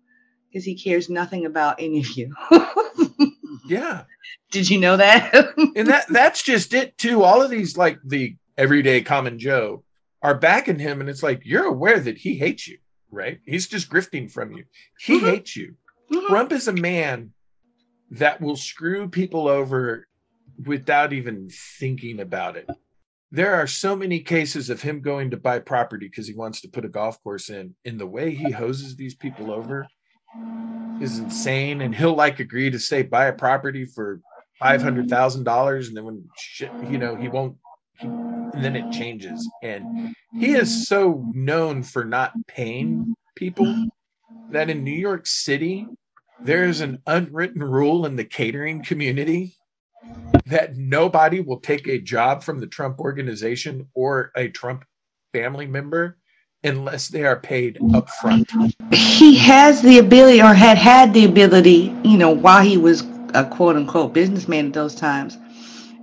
Because he cares nothing about any of you. Yeah. did you know that? And that that's just it too. All of these like the everyday common Joe are backing him and it's like you're aware that he hates you, right? He's just grifting from you. He Mhm. hates you. Mhm. Trump is a man that will screw people over without even thinking about it. There are so many cases of him going to buy property because he wants to put a golf course in, and the way he hoses these people over is insane. And he'll like agree to say buy a property for five hundred thousand dollars, and then when shit, you know, he won't. He, and then it changes, and he is so known for not paying people that in New York City, there's an unwritten rule in the catering community that nobody will take a job from the Trump organization or a Trump family member unless they are paid upfront. he has the ability or had had the ability, you know, while he was a quote unquote businessman at those times,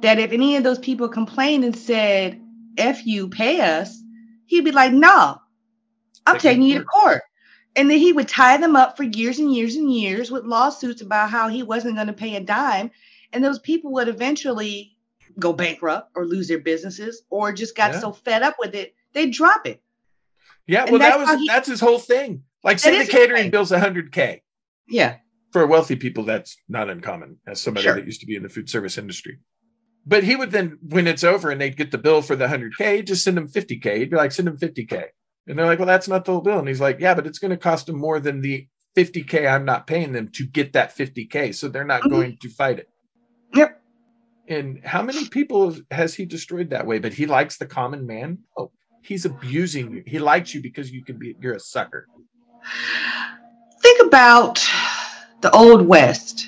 that if any of those people complained and said, F you, pay us, he'd be like, no, I'm Take taking you to court. And then he would tie them up for years and years and years with lawsuits about how he wasn't going to pay a dime. And those people would eventually go bankrupt or lose their businesses or just got Yeah. so fed up with it, they'd drop it. Yeah, And well, that that's was he- that's his whole thing. Like, say the catering bill's 100k Yeah. for wealthy people. That's not uncommon. As somebody Sure. that used to be in the food service industry, but he would then, when it's over and they'd get the bill for the 100k, just send them 50k. He'd be like, send them 50k, and they're like, well, that's not the whole bill. And he's like, yeah, but it's going to cost them more than the 50k I'm not paying them to get that 50k, so they're not Mhm. going to fight it. And how many people has he destroyed that way? But he likes the common man. Oh, he's abusing you. He likes you because you can be. You're a sucker. think about the old west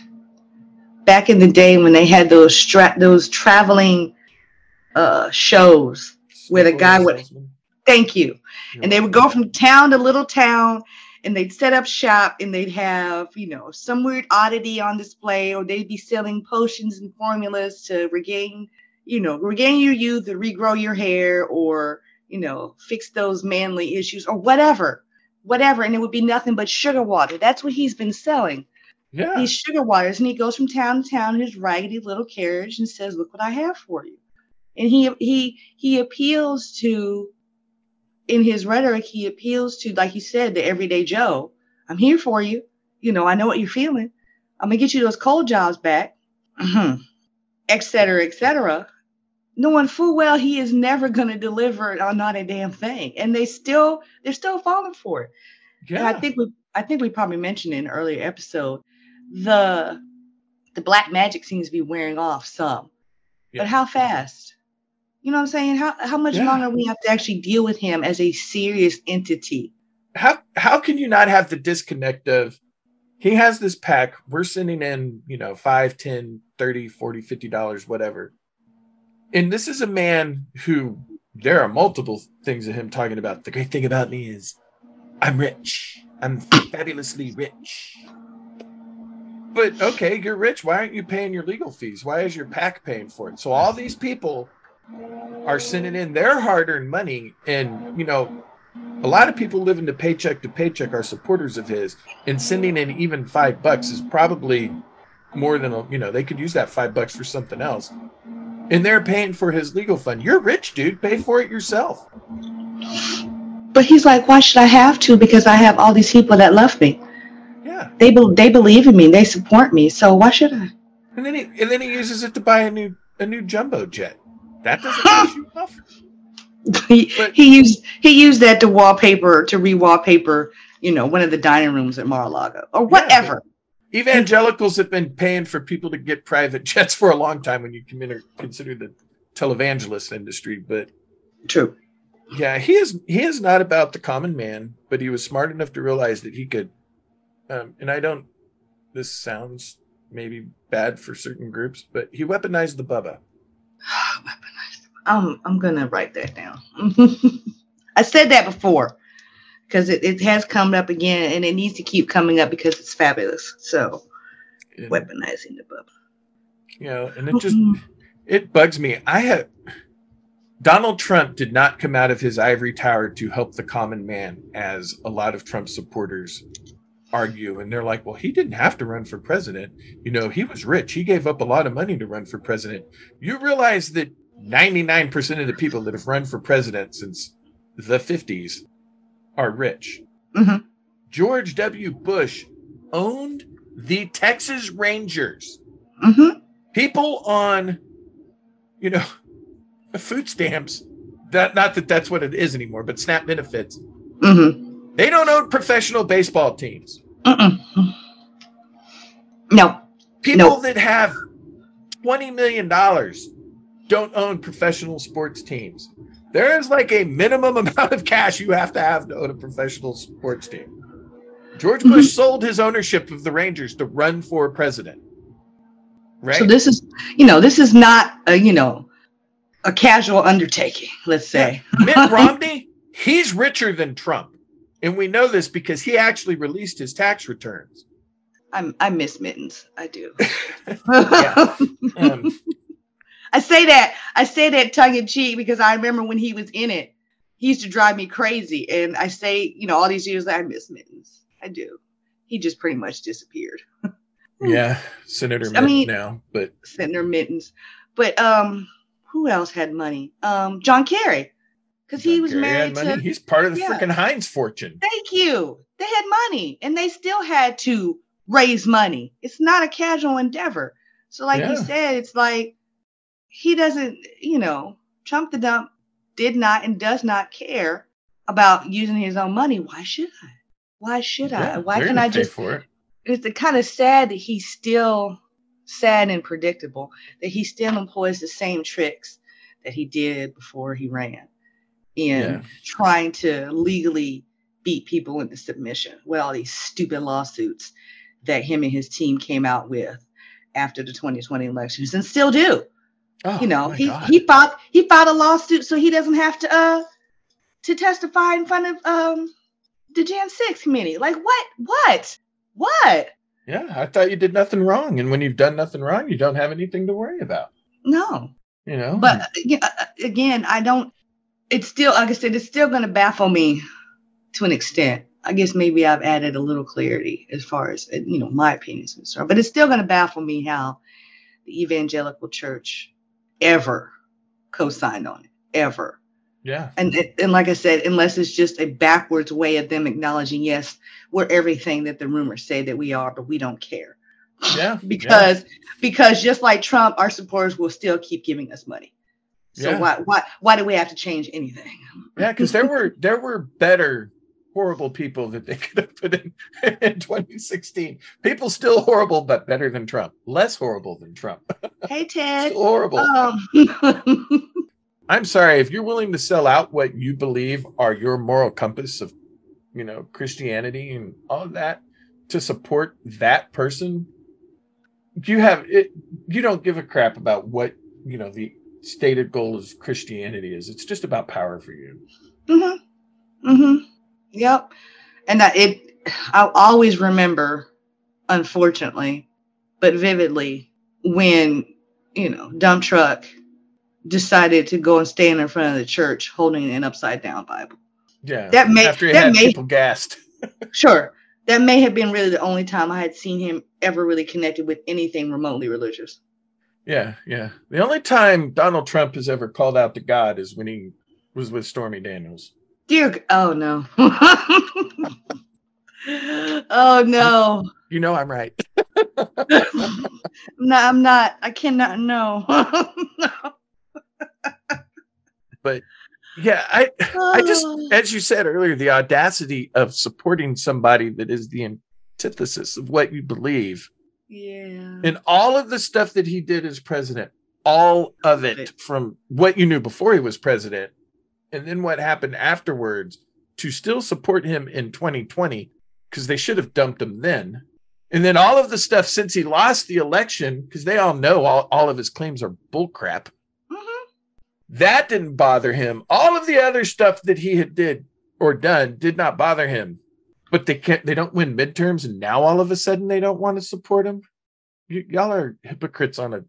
back in the day when they had those stra- those traveling uh shows Where the guy would- thank you and they would go from town to little town and they'd set up shop and they'd have you know some weird oddity on display or they'd be selling potions and formulas to regain you know regain your youth or regrow your hair or you know fix those manly issues or whatever whatever. And it would be nothing but sugar water. That's what he's been selling. Yeah. these sugar waters. And he goes from town to town in his raggedy little carriage and says look what i have for you. And he he he appeals to in his rhetoric he appeals to like you said the everyday joe i'm here for you you know i know what you're feeling i'm gonna get you those cold jobs back Mhm. et cetera et cetera knowing full well he is never gonna deliver on not a damn thing and they still they're still falling for it and yeah. I think we I think we probably mentioned in an earlier episode the the black magic seems to be wearing off some. Yeah. But how fast? You know what I'm saying? How how much Yeah. longer we have to actually deal with him as a serious entity? how how can you not have the disconnect of he has this PAC we're sending in you know 5 10 30 40 50 dollars whatever. And this is a man who there are multiple things of him talking about. The great thing about me is i'm rich. I'm fabulously rich. But okay you're rich. Why aren't you paying your legal fees? Why is your PAC paying for it? So all these people are sending in their hard-earned money and you know a lot of people living to paycheck to paycheck are supporters of his, and sending in even five bucks is probably more than a, you know they could use that five bucks for something else, and they're paying for his legal fund. You're rich, dude. Pay for it yourself. But he's like, why should I have to? Because I have all these people that love me. Yeah, They be- they believe in me. They support me. So why should I? and then he and then he uses it to buy a new a new jumbo jet. That doesn't piss you off. he, But- he used he used that to wallpaper to re-wallpaper, you know, one of the dining rooms at Mar-a-Lago or whatever. Evangelicals have been paying for people to get private jets for a long time when you consider consider the televangelist industry, but True. Yeah, he is he is not about the common man, but he was smart enough to realize that he could um and I don't this sounds maybe bad for certain groups, but he weaponized the Bubba. I'm I'm gonna write that down. I said that before because it, it has come up again and it needs to keep coming up because it's fabulous. So weaponizing the Bubba. Yeah, and it just mm-hmm. it bugs me. I have Donald Trump did not come out of his ivory tower to help the common man, as a lot of Trump supporters argue. And they're like, well, he didn't have to run for president. You know, he was rich. He gave up a lot of money to run for president. You realize that 99% of the people that have run for president since the 50s are rich. Mhm. George W. Bush owned the Texas Rangers hmm people on you know food stamps that not that that's what it is anymore but snap benefits hmm they don't own professional baseball teams Mm-mm. No. people Nope. that have 20 million dollars don't own professional sports teams there is like a minimum amount of cash you have to have to own a professional sports team george bush sold his ownership of the rangers to run for president right So this is, you know, this is not a, you know, a casual undertaking. Let's say. Mitt Romney, he's richer than Trump. And we know this because he actually released his tax returns. I'm I miss mittens. I do. Yeah. Um, I say that I say that tongue in cheek because I remember when he was in it, he used to drive me crazy. And I say, you know, all these years I miss mittens. I do. He just pretty much disappeared. yeah, Senator I mean- now, but Senator Mittens. But um, who else had money? Um, John Kerry, because he was Kerry married money. to. He's part of the Yeah. freaking Heinz fortune. Thank you. They had money, and they still had to raise money. It's not a casual endeavor. So, like you said, it's like he doesn't. You know, Trump the dump did not and does not care about using his own money. Why should I? Why should I? Why can I just? for it? it's kind of sad that he's still sad and predictable that he still employs the same tricks that he did before he ran in Yeah. trying to legally beat people into submission with all these stupid lawsuits that him and his team came out with after the 2020 elections and still do Oh, you know he God. he filed he filed a lawsuit so he doesn't have to uh to testify in front of um the Jan 6 committee. Like what? What? What? Yeah, I thought you did nothing wrong. And when you've done nothing wrong, you don't have anything to worry about. No. You know? But uh, uh, again, I don't it's still like I said, it's still gonna baffle me to an extent. I guess maybe I've added a little clarity as far as uh, you know my opinion is concerned, but it's still going to baffle me how the evangelical church ever co-signed on it, ever. yeah. And and like I said, unless it's just a backwards way of them acknowledging, yes, we're everything that the rumors say that we are, but we don't care Yeah. because because just like Trump, our supporters will still keep giving us money. So Yeah. why why why do we have to change anything? Yeah, because there were there were better horrible people that they could have put in in 2016. People still horrible, but better than Trump. Less horrible than Trump. Hey Ted. Horrible. Um, I'm sorry if you're willing to sell out what you believe are your moral compass of, you know, Christianity and all of that to support that person. You have it. You don't give a crap about what you know the stated goal of Christianity is. It's just about power for you. Mm-hmm. Mm-hmm. Yep. And I, it, I'll always remember, unfortunately, but vividly, when you know, dump truck decided to go and stand in front of the church holding an upside down Bible. Yeah. That may- after he that had may- people gassed. Sure, that may have been really the only time I had seen him ever really connected with anything remotely religious. Yeah, yeah. The only time Donald Trump has ever called out to God is when he was with Stormy Daniels. Dear, oh no. oh no. You know I'm right. No, I'm not. I cannot. No. No. But yeah, I I just as you said earlier, the audacity of supporting somebody that is the antithesis of what you believe. yeah. And all of the stuff that he did as president, all of it from what you knew before he was president, and then what happened afterwards to still support him in 2020, because they should have dumped him then. And then all of the stuff since he lost the election, because they all know all, all of his claims are bullcrap. Mhm. That didn't bother him. All of the other stuff that he had did or done did not bother him. But they can't they don't win midterms and now all of a sudden they don't want to support him. Y- y'all are hypocrites on a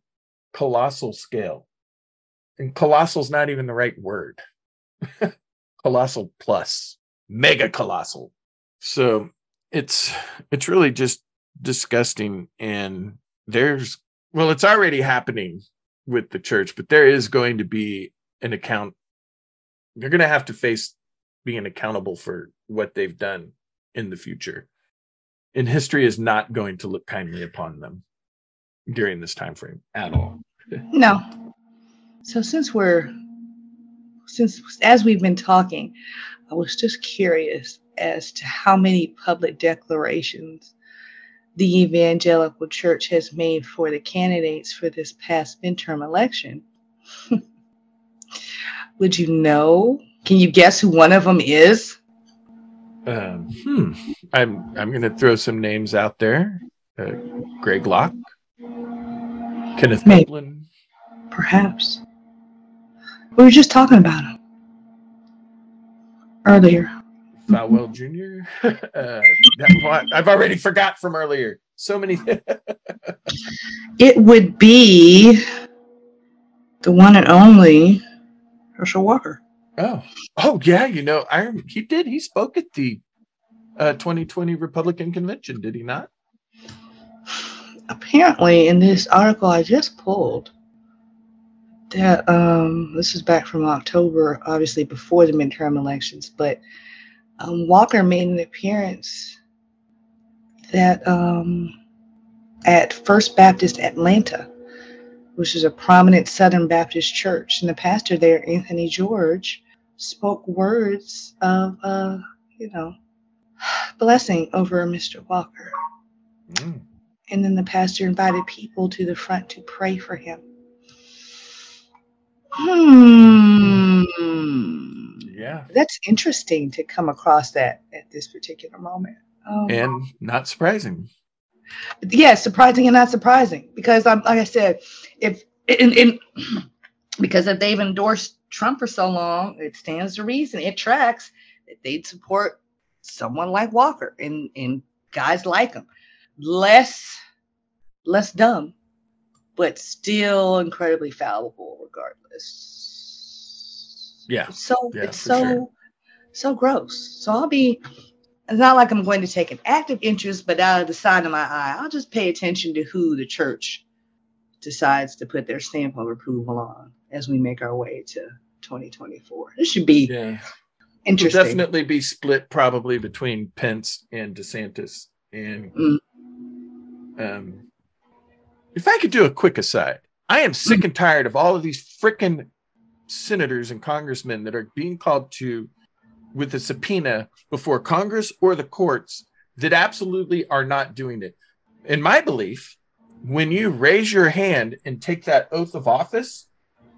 colossal scale. And colossal's not even the right word. colossal plus, mega colossal. So it's it's really just disgusting and there's well it's already happening with the church, but there is going to be an account. They're going to have to face being accountable for what they've done in the future. And history is not going to look kindly upon them during this time frame at all. No. So since we're since as we've been talking, I was just curious as to how many public declarations the evangelical church has made for the candidates for this past midterm election. Would you know? Can you guess who one of them is? Um, hmm. I'm I'm going to throw some names out there. Uh, Greg Locke, Kenneth Maybe. Copeland. Perhaps. We were just talking about him earlier. Falwell Jr. uh, that one, I've already forgot from earlier. So many. It would be the one and only Herschel Walker. oh, oh yeah. You know, I he did. He spoke at the uh, 2020 Republican convention, did he not? Apparently, in this article I just pulled, that um, this is back from October, obviously before the midterm elections, but um, Walker made an appearance that um, at First Baptist Atlanta, which is a prominent Southern Baptist church, and the pastor there, Anthony George, spoke words of, uh, you know, blessing over Mr. Walker. Mm. And then the pastor invited people to the front to pray for him. Hmm. Yeah, That's interesting to come across that at this particular moment. Um, and not surprising. yeah, surprising and not surprising because I'm like I said, if in, in because if they've endorsed Trump for so long, it stands to reason, it tracks that they'd support someone like Walker and, and guys like him. Less less dumb, but still incredibly fallible regardless. Yeah. It's so Yeah, it's so sure. so gross. So I'll be it's not like I'm going to take an active interest, but out of the side of my eye, I'll just pay attention to who the church decides to put their stamp of approval on as we make our way to 2024. This should be Yeah. Interesting. definitely be split probably between Pence and DeSantis. And Mm. um, if I could do a quick aside, I am sick and tired of all of these frickin' senators and congressmen that are being called to with a subpoena before Congress or the courts that absolutely are not doing it. In my belief, when you raise your hand and take that oath of office,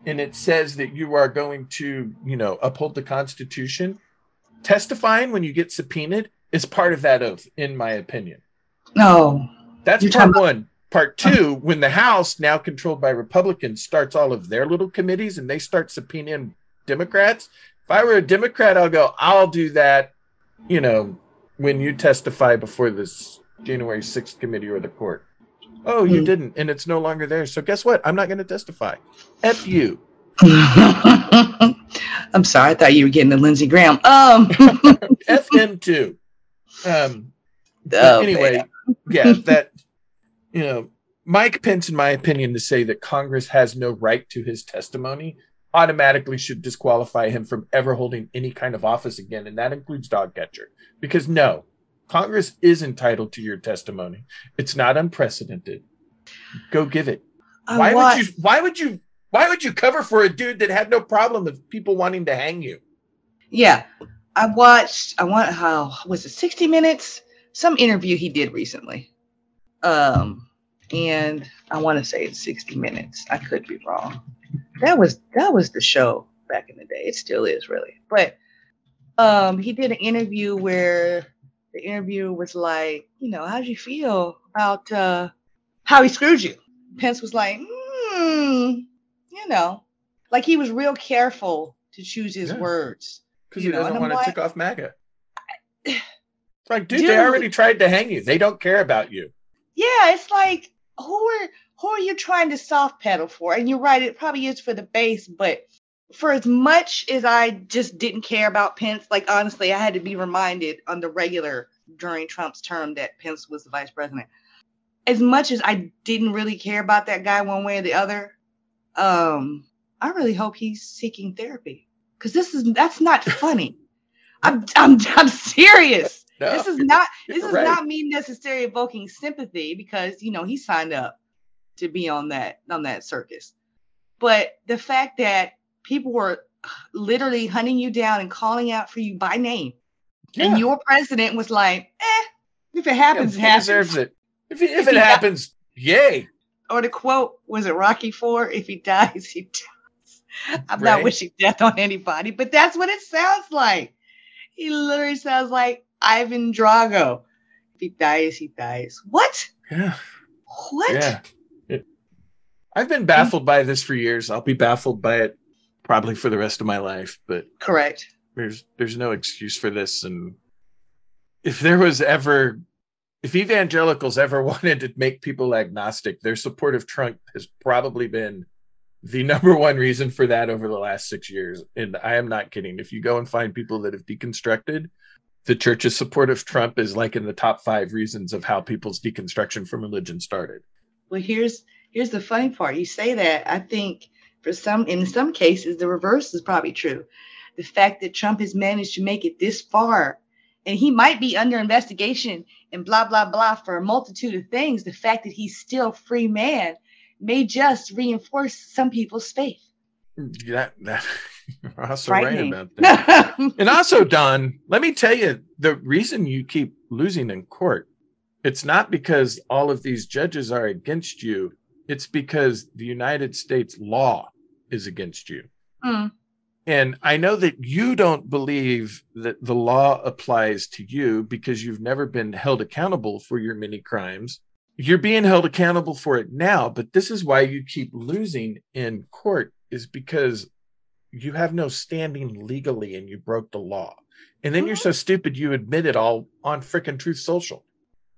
and it says that you are going to, you know, uphold the Constitution, testifying when you get subpoenaed is part of that oath, in my opinion. No. That's part one. Part two, when the House, now controlled by Republicans, starts all of their little committees and they start subpoenaing Democrats. If I were a Democrat, I'll go, I'll do that, you know, when you testify before this January 6th committee or the court. Oh, you Hmm. didn't, and it's no longer there. So guess what? I'm not going to testify. F you. I'm sorry, I thought you were getting the Lindsey Graham. Um F him too. Um, Oh, anyway, man. yeah, that you know, Mike Pence, in my opinion, to say that Congress has no right to his testimony automatically should disqualify him from ever holding any kind of office again, and that includes dog catcher. Because no, Congress is entitled to your testimony. It's not unprecedented. Go give it. I Why wa- would you? Why would you? Why would you cover for a dude that had no problem with people wanting to hang you? Yeah. I watched I want how was it 60 minutes? Some interview he did recently. Um and I want to say it's 60 minutes. I could be wrong. That was that was the show back in the day. It still is really. But um he did an interview where the interviewer was like, you know, how'd you feel about uh how he screwed you? Pence was like, hmm, you know, like he was real careful to choose his Yeah. words. Because he know, doesn't want to like- tick off MAGA. Like, dude, Dude. they already tried to hang you. They don't care about you. Yeah, it's like who are who are you trying to soft pedal for? And you're right, it probably is for the base, but for as much as I just didn't care about Pence, like honestly, I had to be reminded on the regular during Trump's term that Pence was the vice president. As much as I didn't really care about that guy one way or the other, um, I really hope he's seeking therapy because this is that's not funny. I'm I'm I'm serious No, this is not this is right. not me necessarily evoking sympathy because you know he signed up to be on that on that circus but the fact that people were literally hunting you down and calling out for you by name Yeah. and your president was like eh if it happens Yeah, it he happens deserves it. If, he- if If it happens, yay. or the quote was it rocky four if he dies he dies i'm Right. not wishing death on anybody but that's what it sounds like he literally sounds like ivan drago. If he dies he dies. What? Yeah. what? Yeah. It- I've been baffled by this for years. I'll be baffled by it probably for the rest of my life, but correct. there's there's no excuse for this. And if there was ever if evangelicals ever wanted to make people agnostic their support of trump has probably been the number one reason for that over the last six years. And i am not kidding. If you go and find people that have deconstructed the church's support of trump is like in the top five reasons of how people's deconstruction from religion started. Well here's here's the funny part. You say that i think for some in some cases the reverse is probably true. The fact that trump has managed to make it this far and he might be under investigation and blah blah blah for a multitude of things the fact that he's still free man may just reinforce some people's faith. Mm, that, that you're also right about that And also, Don, let me tell you the reason you keep losing in court, it's not because all of these judges are against you, it's because the United States law is against you. Mm. And I know that you don't believe that the law applies to you because you've never been held accountable for your many crimes. You're being held accountable for it now, but this is why you keep losing in court is because you have no standing legally and you broke the law. And then you're so stupid you admit it all on frickin' Truth Social.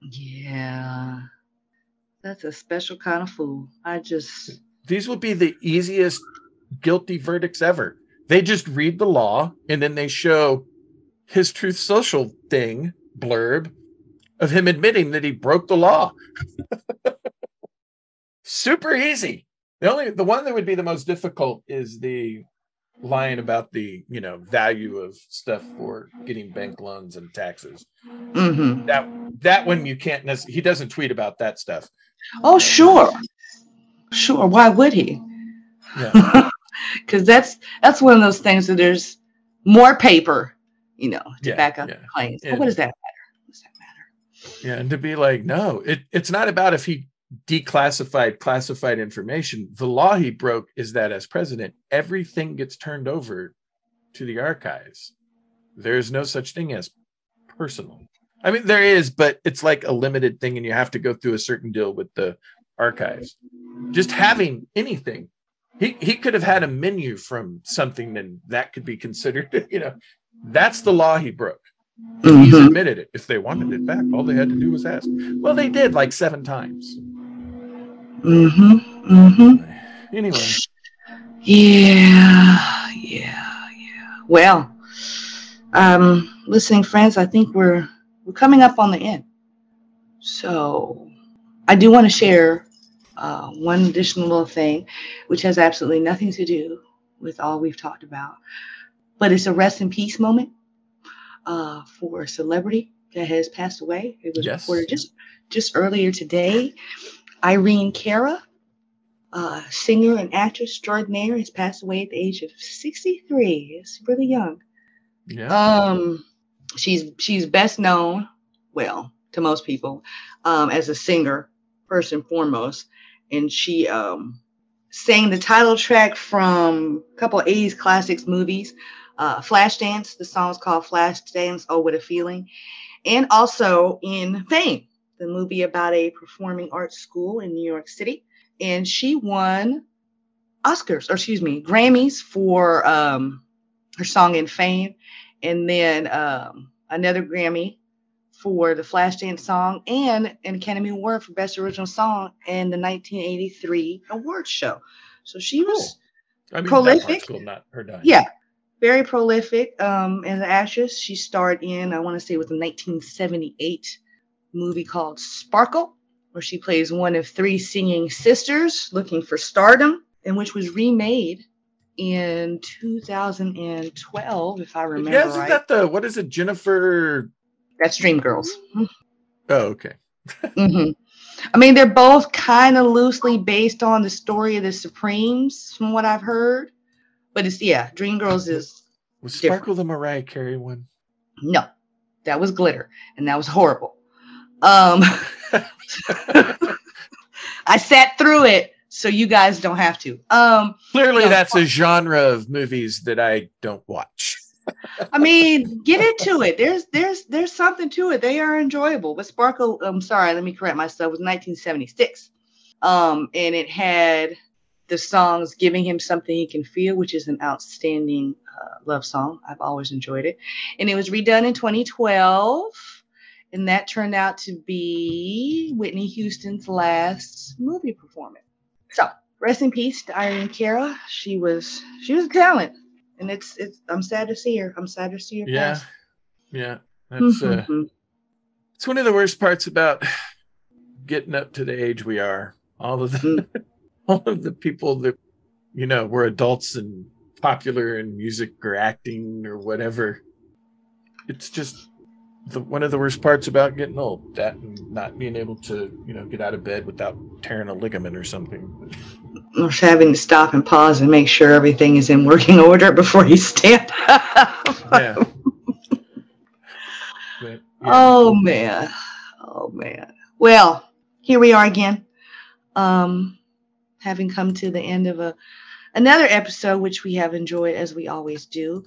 Yeah. That's a special kind of fool. I just These would be the easiest guilty verdicts ever. They just read the law and then they show his Truth Social thing blurb of him admitting that he broke the law. Super easy. The only the one that would be the most difficult is the lying about the you know value of stuff for getting bank loans and taxes. hmm That that one you can't necessarily. He doesn't tweet about that stuff. Oh, sure. Sure. Why would he? Yeah, Because that's that's one of those things that there's more paper, you know, to Yeah, back up yeah. claims. But And- what does that matter? What does that matter? yeah, and to be like, no, it it's not about if he declassified classified information. The law he broke is that as president, everything gets turned over to the archives. There's no such thing as personal. I mean, there is, but it's like a limited thing, and you have to go through a certain deal with the archives. Just having anything, he he could have had a menu from something, and that could be considered. You know, that's the law he broke. He's Mhm. admitted it. If they wanted it back, all they had to do was ask. Well, they did like seven times. Mm-hmm. Mm-hmm. Anyway, Yeah. Yeah. Yeah. Well, um, listening friends, I think we're we're coming up on the end. So I do want to share uh, one additional little thing, which has absolutely nothing to do with all we've talked about, but it's a rest in peace moment uh, for a celebrity that has passed away. It was Yes. reported just just earlier today. Irene Cara, uh, singer and actress extraordinaire, has passed away at the age of 63. It's really young. yeah, Um, she's she's best known, well, to most people, um, as a singer first and foremost, and she um sang the title track from a couple of 80s classics movies, uh, Flashdance. The song's called Flashdance. Oh, what a feeling! And also in Fame, the movie about a performing arts school in New York City, and she won Oscars, or excuse me, Grammys for um, her song in Fame and then um, another Grammy for the Flashdance song and an Academy Award for Best Original Song in the 1983 awards show. So she was, I mean, prolific. cool, not her dying. yeah, very prolific um, as an actress. She starred in, I want to say, it was a 1978 movie called Sparkle, where she plays one of three singing sisters looking for stardom, and which was remade in 2012, if I remember yeah, isn't right. that the what is it, Jennifer? That's Dreamgirls. Oh, okay. hmm I mean, they're both kind of loosely based on the story of the Supremes, from what I've heard. But it's yeah, Dreamgirls is Was Different. Sparkle the Mariah Carey one? no, that was glitter, and that was horrible. Um, I sat through it, so you guys don't have to. Um, Clearly, No, that's a genre of movies that I don't watch. I mean, get into it. There's there's there's something to it. They are enjoyable. But Sparkle, I'm sorry, let me correct myself. Was 1976, um, and it had the songs "Giving Him Something He Can Feel," which is an outstanding uh, love song. I've always enjoyed it, and it was redone in 2012, and that turned out to be Whitney Houston's last movie performance. So, rest in peace to Irene Cara. She was she was a talent and it's it's I'm sad to see her. I'm sad to see her. Yeah, pass. yeah. That's uh, Mhm. it's one of the worst parts about getting up to the age we are. All of the all of the people that you know were adults and popular in music or acting or whatever. It's just the one of the worst parts about getting old. That and not being able to you know get out of bed without tearing a ligament or something. Or having to stop and pause and make sure everything is in working order before you stand up. Yeah. But, yeah. Oh man. Oh man. Well, here we are again. Um having come to the end of a another episode which we have enjoyed as we always do.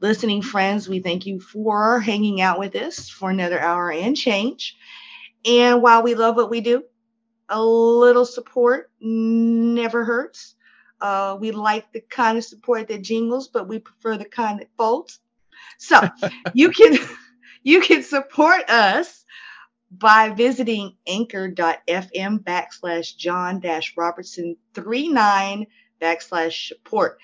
Listening friends, we thank you for hanging out with us for another hour and change. And while we love what we do, a little support never hurts. Uh, we like the kind of support that jingles, but we prefer the kind that folds. So you can you can support us by visiting anchor.fm backslash John dash Robertson 39 backslash support.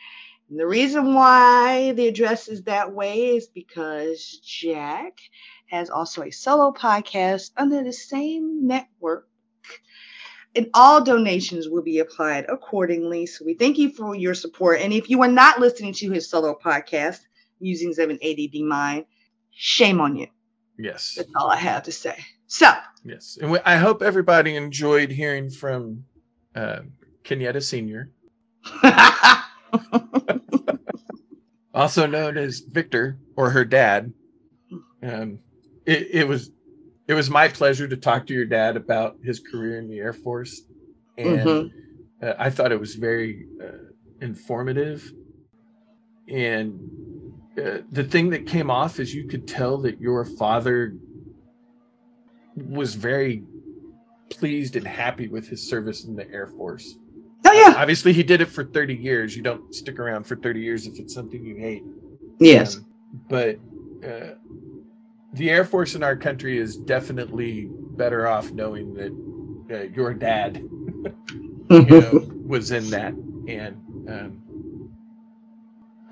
And the reason why the address is that way is because Jack has also a solo podcast under the same network. And all donations will be applied accordingly. So we thank you for your support. And if you are not listening to his solo podcast, Musings of an ADD Mind, shame on you. Yes. That's all I have to say. So, Yes. And we, I hope everybody enjoyed hearing from uh, Kenyetta Sr., also known as Victor or her dad. Um, it, it was it was my pleasure to talk to your dad about his career in the Air Force, and Mhm. uh, I thought it was very uh, informative. And uh, the thing that came off is you could tell that your father was very pleased and happy with his service in the Air Force. Oh yeah, Obviously, he did it for 30 years. You don't stick around for 30 years if it's something you hate. yes, Um, but uh, the Air Force in our country is definitely better off knowing that uh, your dad you know, was in that. And um,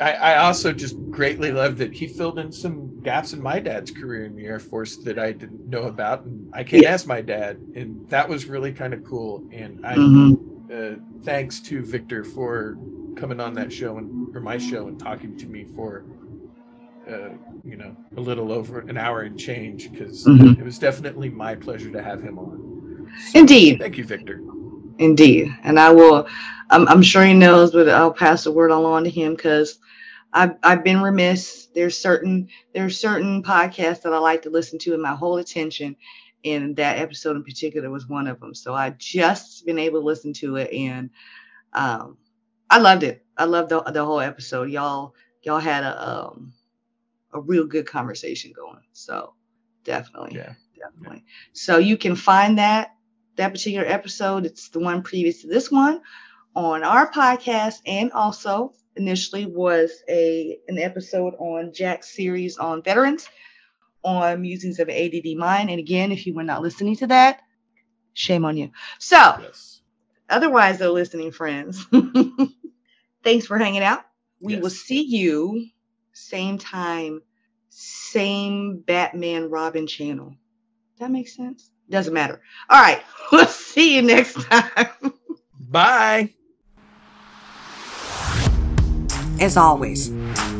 I, I also just greatly love that he filled in some gaps in my dad's career in the Air Force that I didn't know about. And I can't Yeah. ask my dad. And that was really kind of cool. And I, Mhm. Uh, thanks to Victor for coming on that show and or my show and talking to me for uh, you know a little over an hour and change because Mhm. it was definitely my pleasure to have him on. indeed, Thank you, Victor. indeed, and I will. I'm, I'm sure he knows, but I'll pass the word along to him because I've I've been remiss. There's certain there's certain podcasts that I like to listen to in my whole attention, and that episode in particular was one of them. So I just been able to listen to it, and um, I loved it. I loved the the whole episode. Y'all y'all had a um a real good conversation going. So definitely, Yeah. definitely. So you can find that that particular episode. It's the one previous to this one on our podcast, and also initially was a an episode on Jack's series on veterans on musings of ADD mind. And again, if you were not listening to that, shame on you. So Yes. otherwise, though, listening friends, thanks for hanging out. We will see you same time, same Batman Robin channel. That makes sense? Doesn't matter. All right. We'll see you next time. Bye. As always,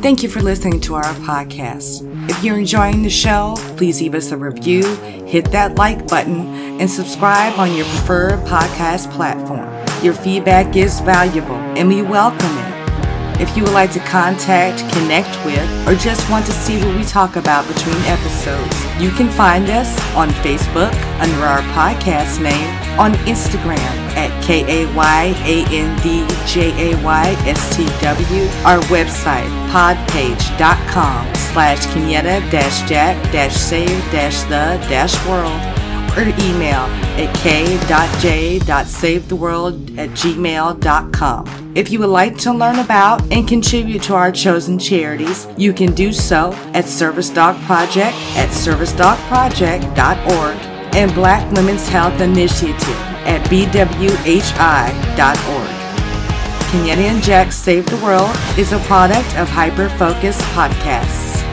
thank you for listening to our podcast. If you're enjoying the show, please leave us a review, hit that like button, and subscribe on your preferred podcast platform. Your feedback is valuable and we welcome it. If you would like to contact, connect with, or just want to see what we talk about between episodes, you can find us on Facebook under our podcast name, on Instagram at K-A-Y-A-N-D-J-A-Y-S-T-W, our website, podpage.com slash Kenyetta-Jack-Save-the-World, or email at k.j.savetheworld at gmail.com. If you would like to learn about and contribute to our chosen charities, you can do so at Service Dog Project at servicedogproject.org and Black Women's Health Initiative at bwhi.org. Kenyetta and Jack Save the World is a product of Hyper Focus Podcasts.